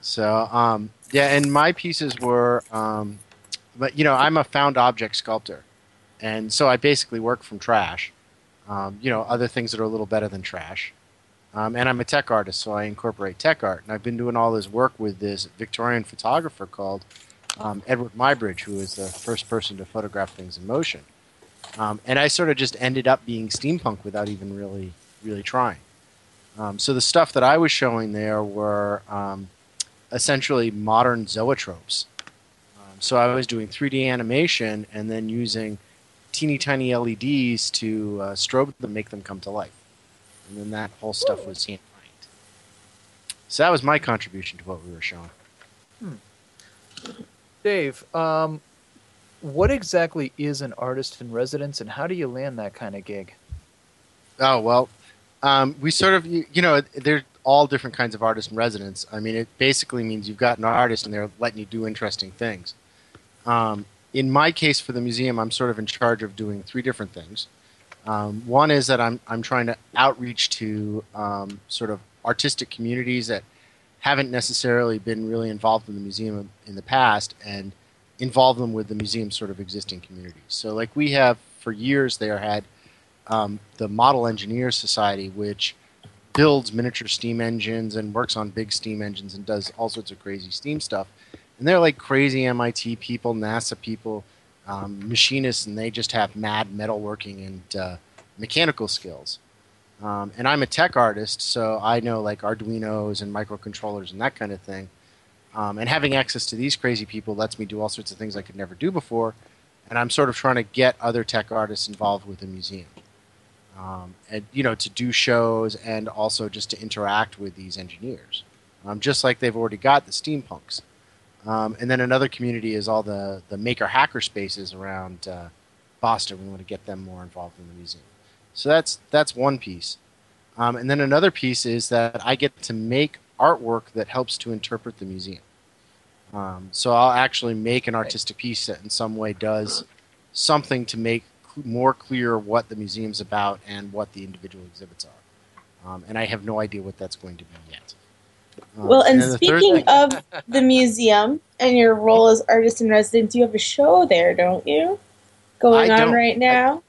S11: So, um, yeah, and my pieces were, um, but you know, I'm a found object sculptor, and so I basically work from trash. Um, you know, other things that are a little better than trash. Um, and I'm a tech artist, so I incorporate tech art. And I've been doing all this work with this Victorian photographer called um, Eadweard Muybridge, who was the first person to photograph things in motion. Um, and I sort of just ended up being steampunk without even really, really trying. Um, so the stuff that I was showing there were um, essentially modern zoetropes. Um, so I was doing 3D animation and then using teeny tiny LEDs to uh, strobe them, make them come to life. And then that whole stuff was hand framed. So that was my contribution to what we were showing.
S9: Dave, um, what exactly is an artist in residence, and how do you land that kind of gig?
S11: Oh well, um, we sort of you, you know they're all different kinds of artists in residence. I mean, it basically means you've got an artist and they're letting you do interesting things. Um, in my case for the museum, I'm sort of in charge of doing three different things. Um, one is that I'm I'm trying to outreach to um, sort of artistic communities that haven't necessarily been really involved in the museum in the past and involve them with the museum's sort of existing communities. So, like we have for years there had um, the Model Engineers Society, which builds miniature steam engines and works on big steam engines and does all sorts of crazy steam stuff. And they're like crazy MIT people, NASA people, um, machinists, and they just have mad metalworking and uh, mechanical skills. Um, and I'm a tech artist, so I know like Arduinos and microcontrollers and that kind of thing. Um, and having access to these crazy people lets me do all sorts of things I could never do before. And I'm sort of trying to get other tech artists involved with the museum. Um, and you know to do shows and also just to interact with these engineers, um, just like they've already got the steampunks. Um, and then another community is all the the maker hacker spaces around uh, Boston. We want to get them more involved in the museum. So that's that's one piece. Um, and then another piece is that I get to make artwork that helps to interpret the museum. Um, so I'll actually make an artistic piece that in some way does something to make more clear what the museum's about and what the individual exhibits are. Um, and I have no idea what that's going to be yet. Um,
S7: Well, and
S11: then the third
S7: speaking
S11: thing-
S7: of the museum and your role as artist in residence, you have a show there, don't you? Going
S11: I
S7: on right now.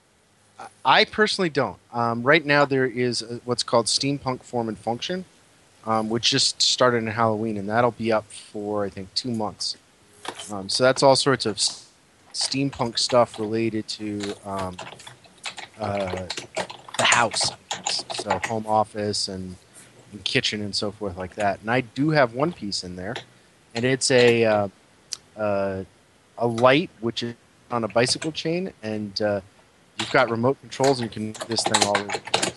S11: I personally don't. Um, right now, there is a, what's called Steampunk Form and Function, um, which just started in Halloween, and that'll be up for I think two months. Um, so that's all sorts of steampunk stuff related to um, uh, the house, so home office and, and kitchen and so forth like that. And I do have one piece in there, and it's a uh, uh, a light which is on a bicycle chain, and uh, you've got remote controls, and you can do this thing all over the place.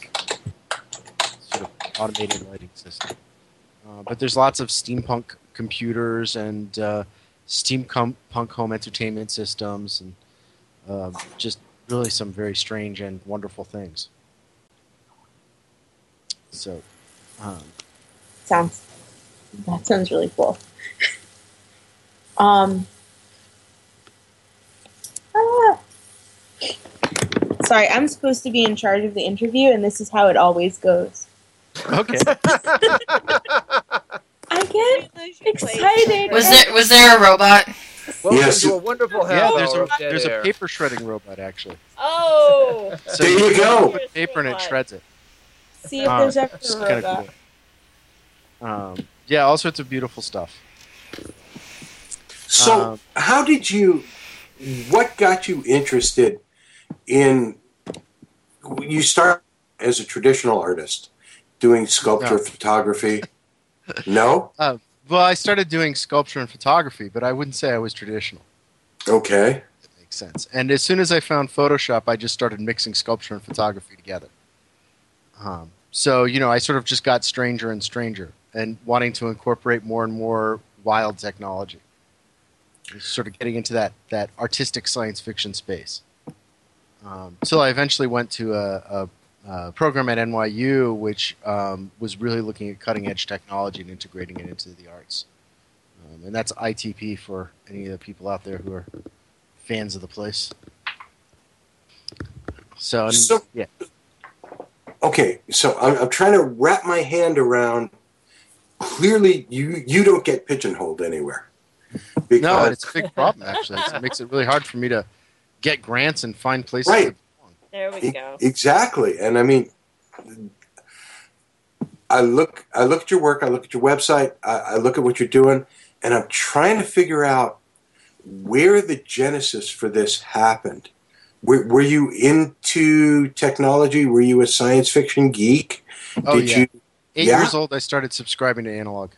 S11: Sort of automated lighting system. Uh, but there's lots of steampunk computers and uh, steampunk home entertainment systems, and uh, just really some very strange and wonderful things. So, um,
S7: Sounds that sounds really cool. um. ah. Sorry, I'm supposed to be in charge of the interview, and this is how it always goes.
S11: okay.
S7: I get excited.
S6: Was there was there a robot?
S9: Welcome
S5: Yes.
S9: a wonderful half
S11: yeah, there's a there's a paper shredding robot actually.
S8: Oh,
S11: So
S5: There you go.
S11: put paper and it shreds it.
S7: See if
S11: Uh,
S7: there's ever
S11: it's
S7: a robot.
S11: cool. Um, yeah, all sorts of beautiful stuff.
S5: So,
S11: Um,
S5: how did you? What got you interested in? You start as a traditional artist, doing sculpture,
S11: No.
S5: photography. No.
S11: Uh, well, I started doing sculpture and photography, but I wouldn't say I was traditional.
S5: Okay.
S11: That makes sense. And as soon as I found Photoshop, I just started mixing sculpture and photography together. Um, so you know, I sort of just got stranger and stranger, and wanting to incorporate more and more wild technology. Sort of getting into that that artistic science fiction space. Um, so I eventually went to a, a, a program at NYU, which um, was really looking at cutting edge technology and integrating it into the arts. Um, and that's ITP for any of the people out there who are fans of the place. So,
S5: So-
S11: yeah,
S5: Okay. So I'm, I'm trying to wrap my hand around. Clearly, you you don't get pigeonholed anywhere. Because,
S11: no, it's a big problem actually. It makes it really hard for me to get grants and find places.
S5: Right.
S8: there we
S5: E-
S8: go.
S5: Exactly, and I mean, I look, I look at your work, I look at your website, I, I look at what you're doing, and I'm trying to figure out where the genesis for this happened. Were, were you into technology? Were you a science fiction geek?
S11: Oh
S5: Did
S11: yeah.
S5: you?
S11: Eight
S5: yeah?
S11: years old, I started subscribing to analog.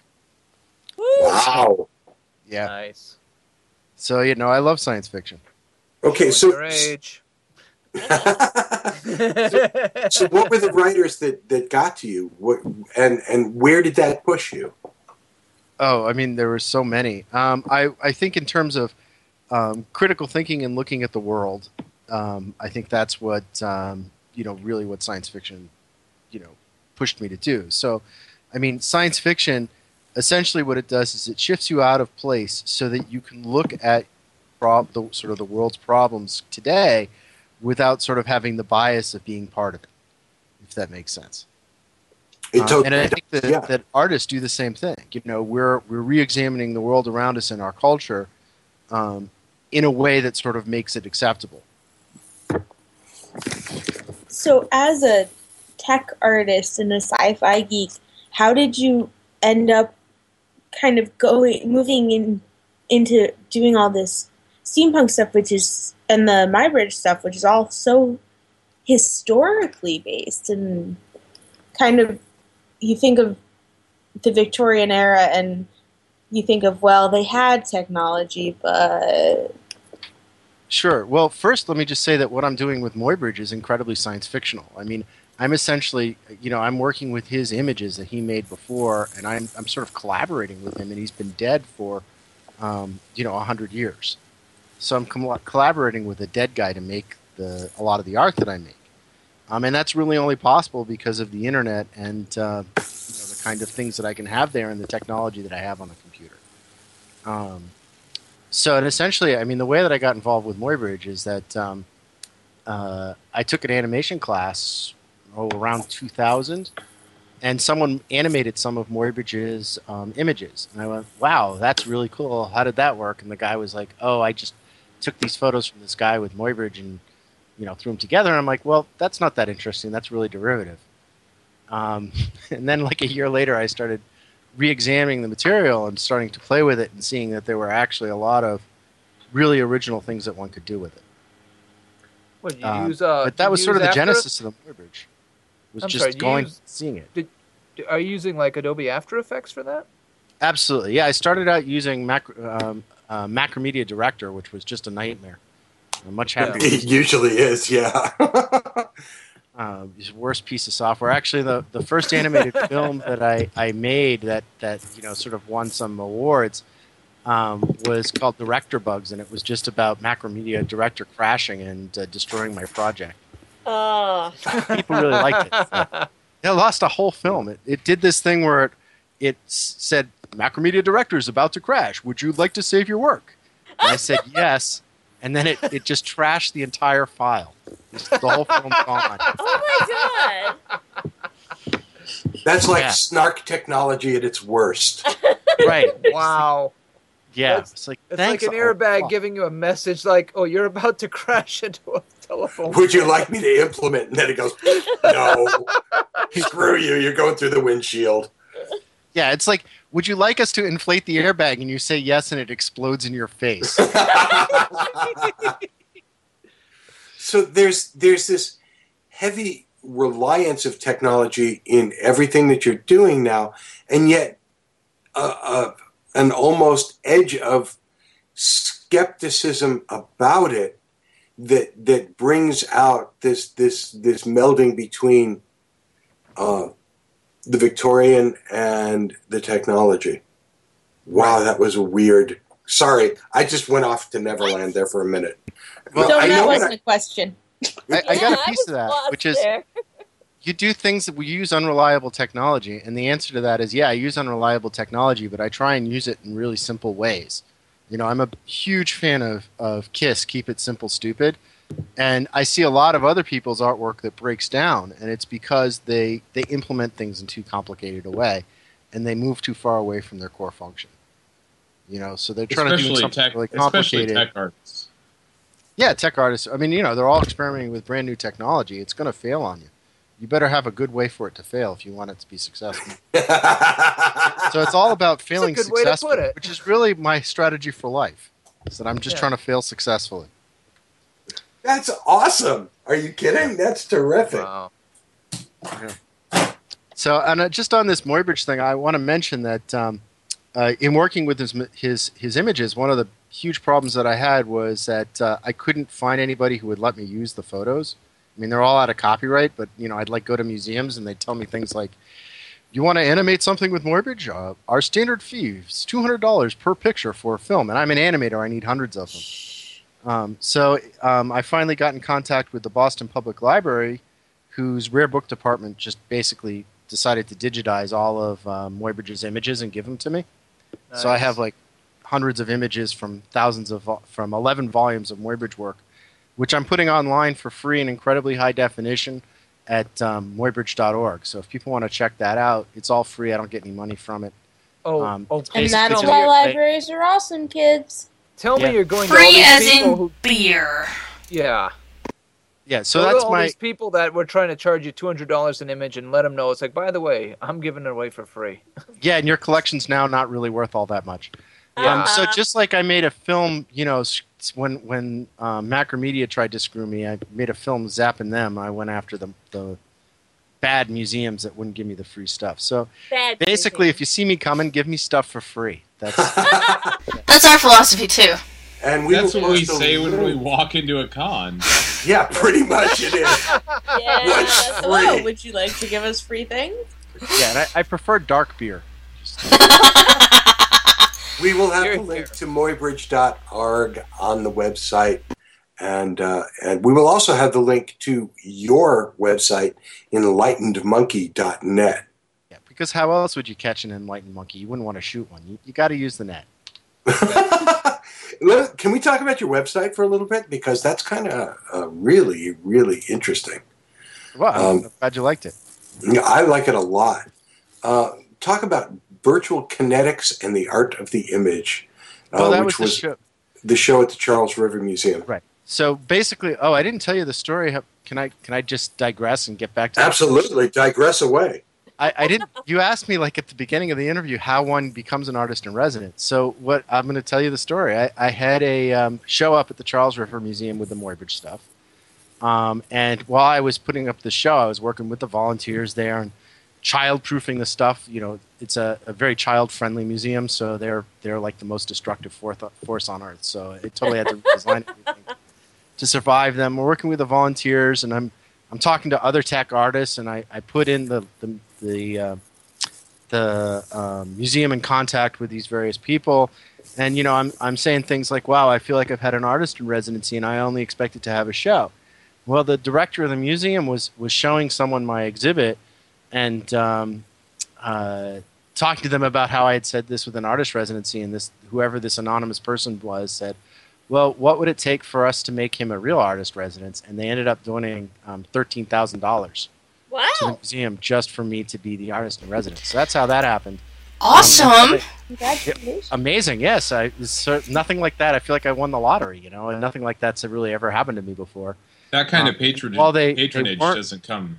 S5: Wow.
S11: Yeah.
S9: Nice.
S11: So you know, I love science fiction.
S5: Okay, so
S9: your age.
S5: so what were the writers that, that got to you? What and and where did that push you?
S11: Oh, I mean, there were so many. Um, I I think in terms of um, critical thinking and looking at the world, um, I think that's what um, you know really what science fiction, you know, pushed me to do. So, I mean, science fiction essentially what it does is it shifts you out of place so that you can look at prob- the sort of the world's problems today without sort of having the bias of being part of it, if that makes sense.
S5: It totally
S11: and I think that,
S5: yeah.
S11: that artists do the same thing. You know, we're we're re-examining the world around us and our culture um, in a way that sort of makes it acceptable.
S7: So, as a tech artist and a sci-fi geek, how did you end up kind of going moving in into doing all this steampunk stuff, which is and the Muybridge stuff, which is all so historically based and kind of you think of the Victorian era and you think of well they had technology but
S11: Sure. Well, first, let me just say that what I'm doing with Muybridge is incredibly science fictional. I mean, I'm essentially, you know, I'm working with his images that he made before, and I'm, I'm sort of collaborating with him, and he's been dead for, um, you know, 100 years. So I'm coll- collaborating with a dead guy to make the, a lot of the art that I make. Um, and that's really only possible because of the internet and uh, you know, the kind of things that I can have there and the technology that I have on the computer. Um, so, and essentially, I mean, the way that I got involved with Muybridge is that um, uh, I took an animation class oh, around 2000, and someone animated some of Muybridge's um, images. And I went, wow, that's really cool. How did that work? And the guy was like, oh, I just took these photos from this guy with Muybridge and, you know, threw them together. And I'm like, well, that's not that interesting. That's really derivative. Um, and then, like a year later, I started re-examining the material and starting to play with it and seeing that there were actually a lot of really original things that one could do with it.
S9: What you
S11: Um,
S9: use? Uh,
S11: but that was sort of the genesis of the Muybridge. Was
S9: I'm
S11: just
S9: sorry,
S11: going
S9: use-
S11: seeing it.
S9: Did, are you using like Adobe After Effects for that?
S11: Absolutely, yeah. I started out using Macro, um, uh, Macromedia Director, which was just a nightmare. I'm much happier.
S5: It usually is, yeah.
S11: uh, worst piece of software. Actually, the, the first animated film that I, I made that, that you know sort of won some awards um, was called Director Bugs, and it was just about Macromedia Director crashing and uh, destroying my project.
S8: Oh.
S11: People really liked it. so. It lost a whole film. It, it did this thing where it, it said, Macromedia Director is about to crash. Would you like to save your work? And I said, yes. And then it, it just trashed the entire file. Just the whole film's gone.
S8: Oh my god.
S5: That's like
S11: Yeah.
S5: snark technology at its worst.
S11: Right.
S9: Wow.
S11: Yeah.
S9: That's-
S11: it's like,
S9: It's like an airbag
S11: lot.
S9: giving you a message like, "Oh, you're about to crash into a telephone."
S5: Would you like me to implement? And then it goes, no. Screw you. You're going through the windshield.
S11: Yeah, it's like, would you like us to inflate the airbag? And you say yes, and it explodes in your face.
S5: so there's there's this heavy reliance of technology in everything that you're doing now, and yet uh, uh, an almost edge of skepticism about it that that brings out this this this melding between uh, the Victorian and the technology. Wow, that was weird. Sorry, I just went off to Neverland there for a minute.
S11: Well,
S7: so
S5: I
S7: that wasn't a question.
S11: I, I got a piece of that, which is
S8: there.
S11: you do things that we use unreliable technology, and the answer to that is yeah, I use unreliable technology, but I try and use it in really simple ways. You know, I'm a huge fan of, of Kiss, Keep It Simple, Stupid, and I see a lot of other people's artwork that breaks down, and it's because they they implement things in too complicated a way, and they move too far away from their core function. You know, so they're trying to do
S10: especially
S11: something
S10: tech,
S11: really
S10: especially
S11: complicated.
S10: tech artists.
S11: Yeah, tech artists. I mean, you know, they're all experimenting with brand new technology. It's going to fail on you. You better have a good way for it to fail if you want it to be successful. so it's all about failing
S9: good way to
S11: successfully, which is really my strategy for life. Is that I'm just
S9: Yeah.
S11: trying to fail successfully.
S5: That's awesome. Are you kidding? That's terrific.
S9: Wow.
S11: So, and uh, just on this Muybridge thing, I want to mention that um, uh, in working with his, his his images, one of the huge problems that I had was that uh, I couldn't find anybody who would let me use the photos. I mean, they're all out of copyright, but you know, I'd like go to museums and they'd tell me things like, "You want to animate something with Muybridge? Uh, our standard fee is two hundred dollars per picture for a film, and I'm an animator. I need hundreds of them." Um, so um, I finally got in contact with the Boston Public Library, whose rare book department just basically decided to digitize all of um, Muybridge's images and give them to me. So I have like hundreds of images from thousands of vo- from 11 volumes of Muybridge work, which I'm putting online for free in incredibly high definition at um, muybridge.org. So if people want to check that out, it's all free. I don't get any money from it.
S9: Oh,
S11: Um,
S9: oh,
S7: And that's why libraries are awesome, kids.
S9: Tell
S11: Yeah.
S9: me you're going to all
S6: Free
S9: these
S6: as
S9: people
S6: in
S9: who,
S6: beer.
S9: yeah.
S11: Yeah, so
S9: Go to
S11: that's
S9: all
S11: my
S9: these people that were trying to charge you two hundred dollars an image and let them know it's like, by the way, I'm giving it away for free.
S11: yeah, and your collection's now not really worth all that much.
S9: Yeah.
S11: Um, so just like I made a film, you know, when when um, Macromedia tried to screw me, I made a film zapping them. I went after the the bad museums that wouldn't give me the free stuff. So
S8: Bad
S11: basically, if you see me coming, give me stuff for free. That's
S6: That's our philosophy too.
S5: And we
S10: That's what we
S5: post a
S10: say when we walk into a con.
S5: Yeah, pretty much it is.
S8: Yeah.
S5: What's
S7: Hello,
S5: free?
S7: would you like to give us free things?
S11: yeah, and I, I prefer dark beer.
S5: We will have
S9: Here,
S5: a link to muybridge.org on the website. And uh, and we will also have the link to your website, enlightenedmonkey.net.
S11: Because how else would you catch an enlightened monkey? You wouldn't want to shoot one. You, you got to use the net.
S5: Can we talk about your website for a little bit? Because that's kind of uh, really, really interesting.
S11: Well, I'm
S5: Um,
S11: glad you liked it.
S5: Yeah, I like it a lot. Uh, talk about virtual kinetics and the art of the image, uh,
S11: Well, that
S5: which
S11: was
S5: was
S11: the show.
S5: the show at the Charles River Museum.
S11: Right. So basically, oh, I didn't tell you the story. Can I? Can I just digress and get back to?
S5: Absolutely, digress away.
S11: I, I didn't. You asked me like at the beginning of the interview how one becomes an artist in residence. So what I'm going to tell you the story. I, I had a um, show up at the Charles River Museum with the Muybridge stuff, um, and while I was putting up the show, I was working with the volunteers there and child-proofing the stuff. You know, it's a, a very child-friendly museum, so they're they're like the most destructive force on earth. So it totally had to redesign everything to survive them. We're working with the volunteers, and I'm I'm talking to other tech artists, and I, I put in the the the, uh, the um, museum in contact with these various people, and you know I'm I'm saying things like, "Wow, I feel like I've had an artist in residency, and I only expected to have a show." Well, the director of the museum was was showing someone my exhibit, and um, uh, talking to them about how I had said this with an artist residency, and this whoever this anonymous person was said, "Well, what would it take for us to make him a real artist residence?" And they ended up donating um, thirteen thousand dollars to the
S8: Wow.
S11: museum just for me to be the artist in residence. So that's how that happened.
S6: Awesome.
S7: Congratulations.
S11: Amazing, yes. I it's cer- nothing like that. I feel like I won the lottery, you know, and nothing like that's really ever happened to me before.
S10: That kind
S11: Um,
S10: of patronage,
S11: well, they- they
S10: patronage
S11: weren't-
S10: doesn't come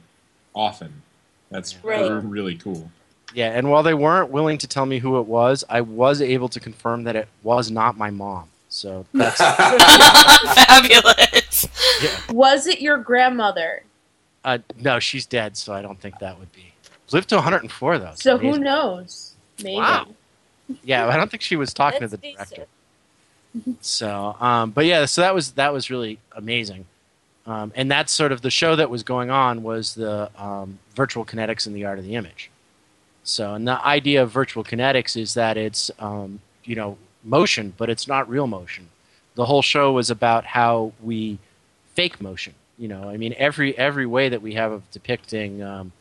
S10: often. That's
S8: Right.
S10: really cool.
S11: Yeah, and while they weren't willing to tell me who it was, I was able to confirm that it was not my mom. So that's
S6: Fabulous.
S11: yeah.
S7: Was it your grandmother?
S11: Uh, no, she's dead, so I don't think that would be. Lived to 104 though. It's
S7: So who
S11: amazing.
S7: knows? Maybe.
S11: Wow. Yeah, I don't think she was talking to the director. So, um, but yeah, so that was that was really amazing, um, and that's sort of the show that was going on was the um, virtual kinetics and the art of the image. So, and the idea of virtual kinetics is that it's um, you know motion, but it's not real motion. The whole show was about how we fake motion. You know, I mean, every every way that we have of depicting um,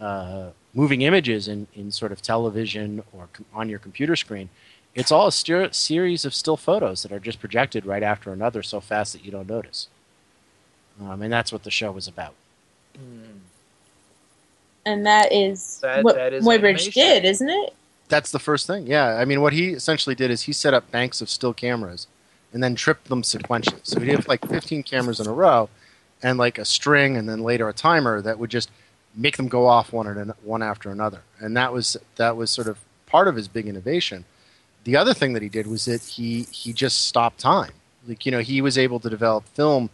S11: uh, moving images in, in sort of television or com- on your computer screen, it's all a ster- series of still photos that are just projected right after another so fast that you don't notice. Um, and that's what the show was about.
S7: And that is
S9: That-
S7: what
S9: that is
S7: Muybridge
S9: animation.
S7: did, isn't it?
S11: That's the first thing. Yeah, I mean, what he essentially did is he set up banks of still cameras and then tripped them sequentially. So he'd have like 15 cameras in a row and like a string and then later a timer that would just make them go off one, and one after another. And that was that was sort of part of his big innovation. The other thing that he did was that he he just stopped time. Like you know, he was able to develop film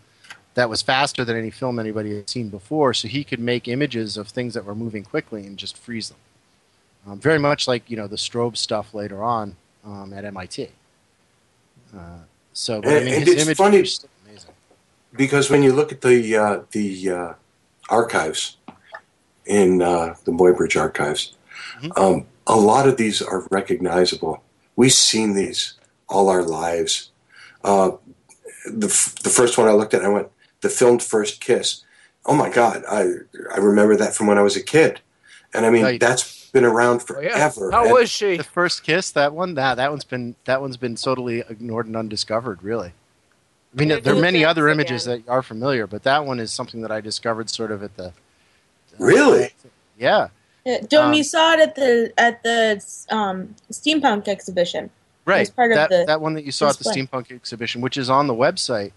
S11: that was faster than any film anybody had seen before, so he could make images of things that were moving quickly and just freeze them. Um, very much like you know the strobe stuff later on um, at MIT. Uh, so, but, I mean, his images
S5: funny-
S11: are still amazing.
S5: Because when you look at the uh, the uh, archives in uh, the Muybridge archives,
S11: Mhm.
S5: um, a lot of these are recognizable. We've seen these all our lives. Uh, the f- the first one I looked at, I went the filmed first kiss. Oh my God, I I remember that from when I was a kid, and I mean
S11: Yeah, you-
S5: that's been around
S9: Oh, yeah.
S5: forever.
S9: How
S5: And-
S9: was she?
S11: The first kiss, that one, that that one's been that one's been totally ignored and undiscovered. Really, I mean, there are many
S8: that
S11: other
S8: again.
S11: images that are familiar, but that one is something that I discovered sort of at the.
S5: Really?
S11: Yeah.
S7: Yeah, Dome,
S11: Um,
S7: you saw it at the at the um, steampunk exhibition.
S11: Right.
S7: part of
S11: that,
S7: the
S11: that one that you saw at the steampunk exhibition, which is on the website.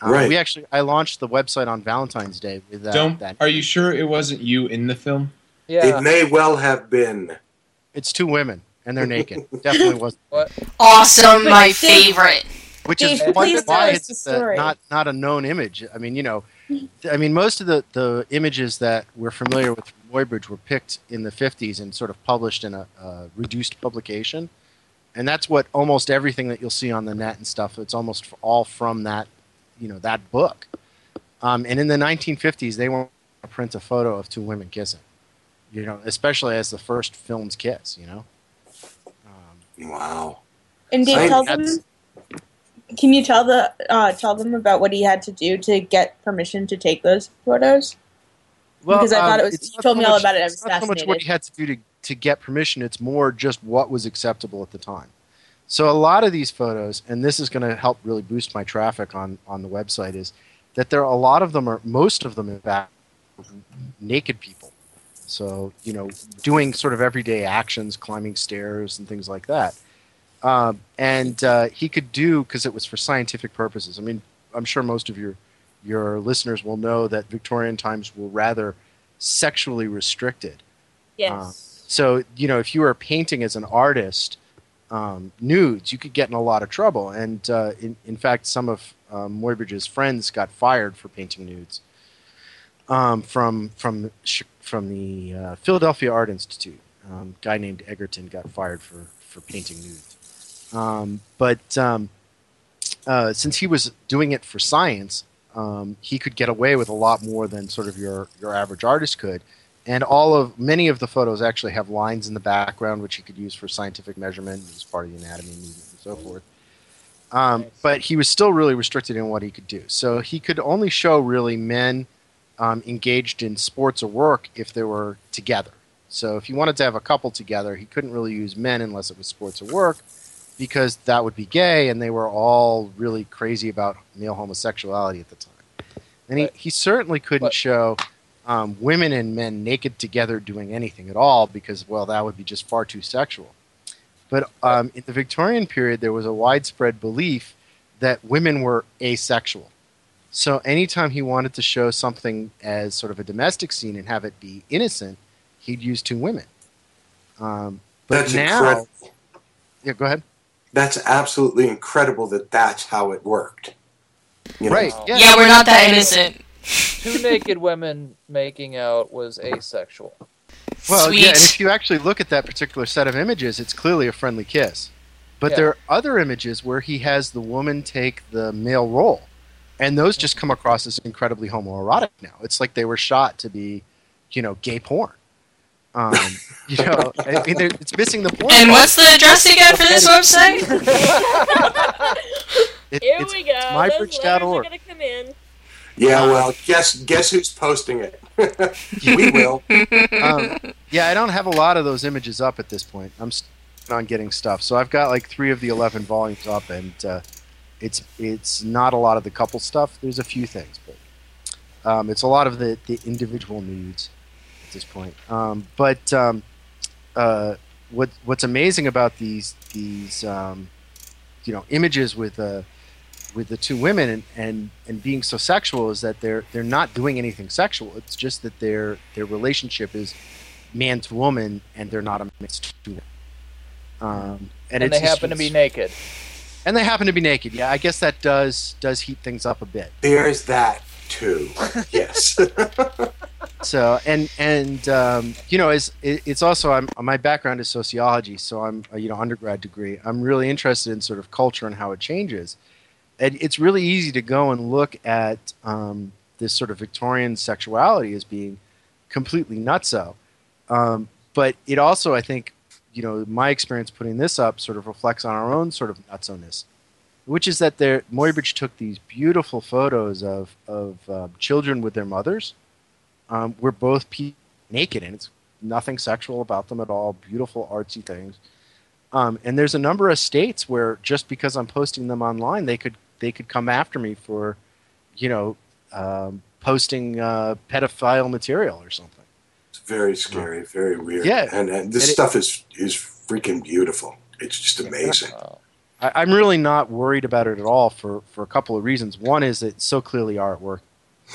S11: Uh,
S10: Right.
S11: We actually, I launched the website on Valentine's Day with that.
S10: Don't.
S11: that.
S10: Are you sure it wasn't you in the film? Yeah.
S5: It may well have been.
S11: It's two women, and they're naked. Definitely was.
S6: Awesome, my favorite.
S11: Which
S7: Dave,
S11: is why, why it's
S7: the
S11: uh, not not a known image. I mean, you know, I mean, most of the, the images that we're familiar with from Muybridge were picked in the 50s and sort of published in a, a reduced publication. And that's what almost everything that you'll see on the net and stuff, it's almost all from that, you know, that book. Um, and in the 1950s, they won't print a photo of two women kissing, you know, especially as the first film's kiss, you know.
S5: Wow.
S7: And Dave,
S11: I-
S7: tell them. Can you tell the uh, tell them about what he had to do to get permission to take those photos? because I thought it was. You told
S11: so
S7: me all
S11: much-
S7: about it. I was
S11: it's not so much what he had to do to, to get permission. It's more just what was acceptable at the time. So a lot of these photos, and this is going to help really boost my traffic on on the website, is that there are a lot of them are most of them in fact naked people. So you know, doing sort of everyday actions, climbing stairs and things like that. Um, and uh, he could do because it was for scientific purposes. I mean, I'm sure most of your your listeners will know that Victorian times were rather sexually restricted.
S8: Yes.
S11: Uh, so you know, if you were painting as an artist um, nudes, you could get in a lot of trouble. And uh, in, in fact, some of um, Muybridge's friends got fired for painting nudes um, from from from the uh, Philadelphia Art Institute. Um, a guy named Egerton got fired for for painting nudes. Um, but um, uh, since he was doing it for science, um, he could get away with a lot more than sort of your your average artist could. And all of many of the photos actually have lines in the background, which he could use for scientific measurement as part of the anatomy, movement, and so forth. Um, but he was still really restricted in what he could do. So he could only show really men um, engaged in sports or work if they were together. So if he wanted to have a couple together, he couldn't really use men unless it was sports or work because that would be gay, and they were all really crazy about male homosexuality at the time. And he, he certainly couldn't show um, women and men naked together doing anything at all because, well, that would be just far too sexual. But um, in the Victorian period, there was a widespread belief that women were asexual. So anytime he wanted to show something as sort of a domestic scene and have it be innocent, he'd use two women. Um, but
S5: That's
S11: now,
S5: incredible.
S11: yeah, go ahead.
S5: That's absolutely incredible that that's how it worked. You know?
S11: Right. Yeah.
S6: Yeah, we're not that innocent.
S9: Two naked women making out was asexual.
S11: Well, yeah, and if you actually look at that particular set of images, it's clearly a friendly kiss. But
S9: Yeah.
S11: there are other images where he has the woman take the male role, and those just come across as incredibly homoerotic now. It's like they were shot to be, you know, gay porn. Um, you know, I mean, it's missing the point.
S6: And what's the address again for this website?
S11: It,
S8: Here
S11: it's
S8: we go. Those letters are
S11: muybridge.org.
S8: going to come in.
S5: Yeah, well, guess guess who's posting it? we will.
S11: um, yeah, I don't have a lot of those images up at this point. I'm still on getting stuff, so I've got like three of the eleven volumes up, and uh, it's it's not a lot of the couple stuff. There's a few things, but um, it's a lot of the, the individual nudes at this point. Um, but um, uh, what what's amazing about these these um, you know images with uh, with the two women and, and, and being so sexual is that they're they're not doing anything sexual. It's just that their their relationship is man to woman and they're not a mixed two. Um,
S9: And,
S11: and,
S9: they happen to be naked.
S11: and they happen to be naked. Yeah, I guess that does does heat things up a bit.
S5: There's that too. Yes.
S11: So and and um, you know, it's it's also I'm, my background is sociology, so I'm a, you know undergrad degree. I'm really interested in sort of culture and how it changes. And it's really easy to go and look at um, this sort of Victorian sexuality as being completely nutso. Um, but it also, I think, you know, my experience putting this up sort of reflects on our own sort of nutsoness, which is that there, Muybridge took these beautiful photos of of uh, children with their mothers. Um, we're both pe- naked, and it's nothing sexual about them at all. Beautiful artsy things. Um, and there's a number of states where just because I'm posting them online, they could they could come after me for, you know, um, posting uh, pedophile material or something.
S5: It's very scary, very weird.
S11: Yeah.
S5: And, and this
S11: And
S5: stuff is is freaking beautiful. It's just amazing.
S11: I, I'm really not worried about it at all for, for a couple of reasons. One is it's so clearly artwork.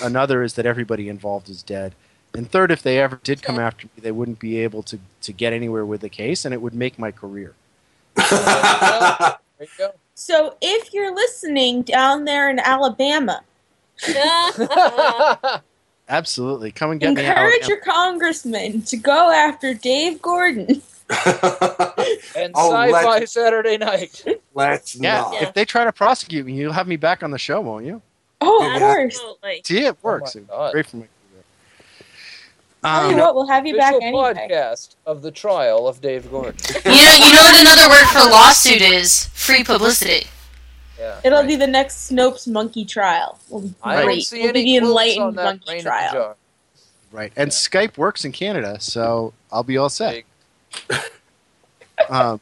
S11: Another is that everybody involved is dead. And third, if they ever did come after me, they wouldn't be able to, to get anywhere with the case, and it would make my career.
S9: There you go.
S7: So if you're listening down there in Alabama,
S11: Absolutely. Come and get me
S7: encourage your congressman to go after Dave Gordon.
S9: And
S5: Oh,
S9: Sci-Fi
S5: let's-
S9: Saturday Night.
S5: Let's
S11: Yeah,
S5: not.
S11: if they try to prosecute me, you'll have me back on the show, won't you?
S7: Oh, of
S5: Yeah.
S7: course.
S8: Absolutely.
S11: See, it
S9: Oh my
S11: works. It's
S9: God.
S11: great for my career.
S7: Tell you
S11: Um,
S7: what, we'll have you back
S9: Official
S7: anyway.
S9: podcast of the trial of Dave Gordon.
S6: You know, you know what another word for lawsuit is? Free publicity.
S9: Yeah.
S7: It'll
S9: right.
S7: be the next Scopes monkey trial. We'll be
S9: I
S7: great.
S9: See we'll
S7: be the
S9: quotes
S7: enlightened monkey
S9: rain in the
S7: trial.
S11: right. And Skype works in Canada, so I'll be all set. Um,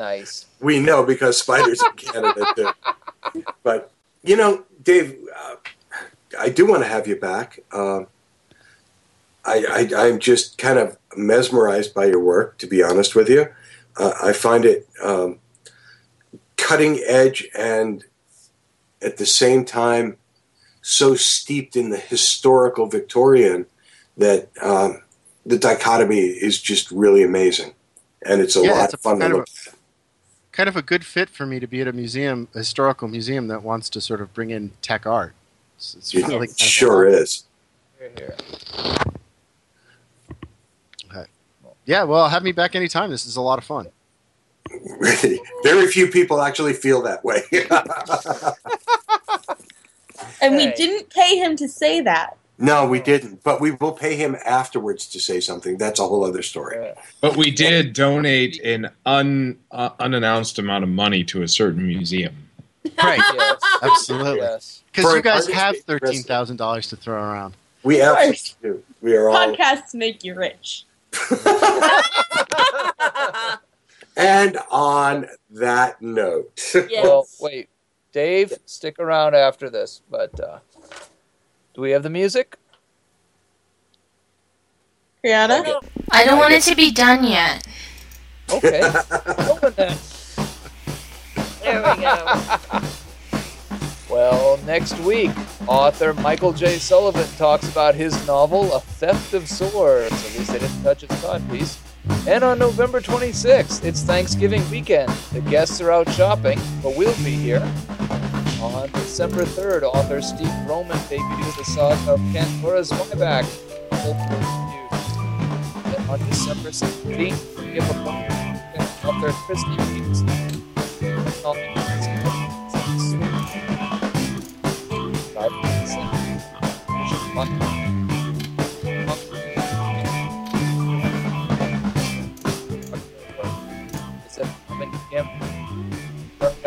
S9: Nice.
S5: We know because Spider's in Canada too. But you know, Dave, uh, I do want to have you back. Um, I, I I'm just kind of mesmerized by your work. To be honest with you, uh, I find it um, cutting edge and at the same time so steeped in the historical Victorian that um, the dichotomy is just really amazing, and it's a
S11: Yeah,
S5: lot
S11: it's
S5: of fun to
S11: kind of
S5: look. At.
S11: kind of a good fit for me to be at a museum, a historical museum that wants to sort of bring in tech art. It's, it's
S5: It
S11: really kind of
S5: sure is.
S9: Here, here.
S11: Yeah, well, have me back anytime. This is a lot of fun.
S5: Very few people actually feel that way.
S7: And we didn't pay him to say that.
S5: No, we didn't, but we will pay him afterwards to say something. That's a whole other story.
S10: But we did donate an un, uh, unannounced amount of money to a certain museum.
S11: Right.
S9: Yes.
S11: Absolutely. Because
S5: For
S11: you guys have thirteen thousand dollars to throw around.
S5: We
S7: Of
S5: absolutely do. We are all.
S7: Podcasts make you rich.
S5: And on that note,
S8: Yes.
S9: Well, wait. Dave, stick around after this. But uh, do we have the music?
S7: Brianna?
S6: I don't want it to be done yet.
S9: Okay. Open then.
S8: There we go.
S9: Well, next week, author Michael J. Sullivan talks about his novel, A Theft of Swords. At least they didn't touch its codpiece. And on November 26th, it's Thanksgiving weekend. The guests are out shopping, but we'll be here. On December 3rd, author Steve Roman debuted the saga of Pandora Zwieback. And on December 17th, we have a author Christy Peterson.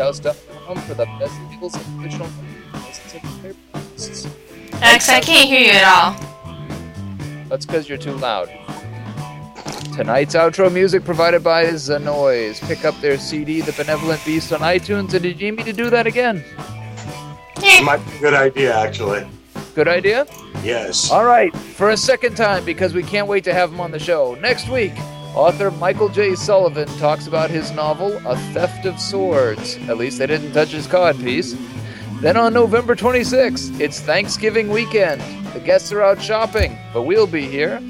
S9: Darkhouse.com for the best deals and original thousands of
S6: I can't hear you at all.
S9: That's because you're too loud. Tonight's outro music provided by Zanoise. Pick up their CD, The Benevolent Beast, on iTunes, and did you need me to do that again?
S5: might be a good idea, actually.
S9: Good idea?
S5: Yes.
S9: All right, for a second time, because we can't wait to have him on the show. Next week, author Michael J. Sullivan talks about his novel, A Theft of Swords. At least they didn't touch his codpiece. Then on November 26th, it's Thanksgiving weekend. The guests are out shopping, but we'll be here.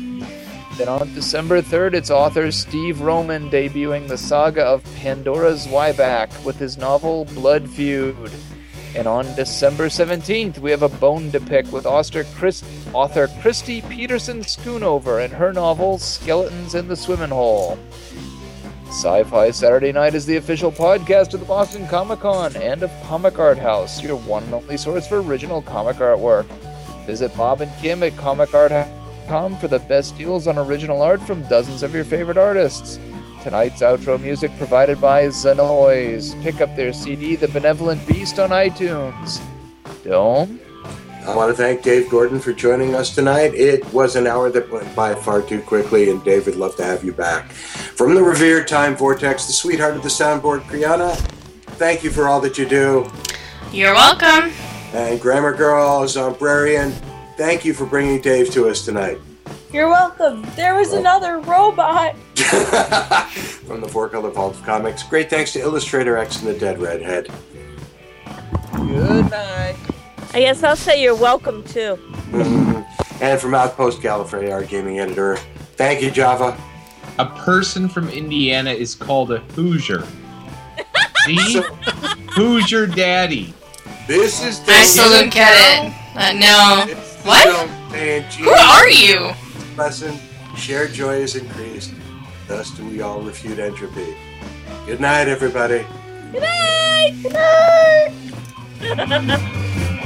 S9: Then on December 3rd, it's author Steve Roman debuting the saga of Pandora Zwieback with his novel Blood Feud. And on December 17th, we have a bone to pick with author, Chris, author Christy Peterson Schoonover and her novel Skeletons in the Swimming Hole. Sci Fi Saturday Night is the official podcast of the Boston Comic Con and of Comic Art House, your one and only source for original comic artwork. Visit Bob and Kim at comic.art.com for the best deals on original art from dozens of your favorite artists. Tonight's outro music provided by Zanoise. Pick up their CD, The Benevolent Beast, on iTunes. Dome?
S5: I want to thank Dave Gordon for joining us tonight. It was an hour that went by far too quickly, and Dave would love to have you back. From the revered Time Vortex, the sweetheart of the soundboard, Kriana, thank you for all that you do.
S6: You're welcome.
S5: And Grammar Girl, Zombrarian, thank you for bringing Dave to us tonight.
S7: You're welcome. There was another robot.
S5: from the Four Color Vault of Comics. Great thanks to Illustrator X and the Dead Redhead.
S9: Good night.
S8: I guess I'll say you're welcome too.
S5: And from Outpost Gallifrey, our gaming editor. Thank you, Java.
S10: A person from Indiana is called a Hoosier. See? Hoosier Daddy.
S5: This is
S6: I still don't get it. Uh, no. What? Who are you?
S5: Lesson: Shared joy is increased. Thus do we all refute entropy. Good night, everybody.
S8: Good night. Good night.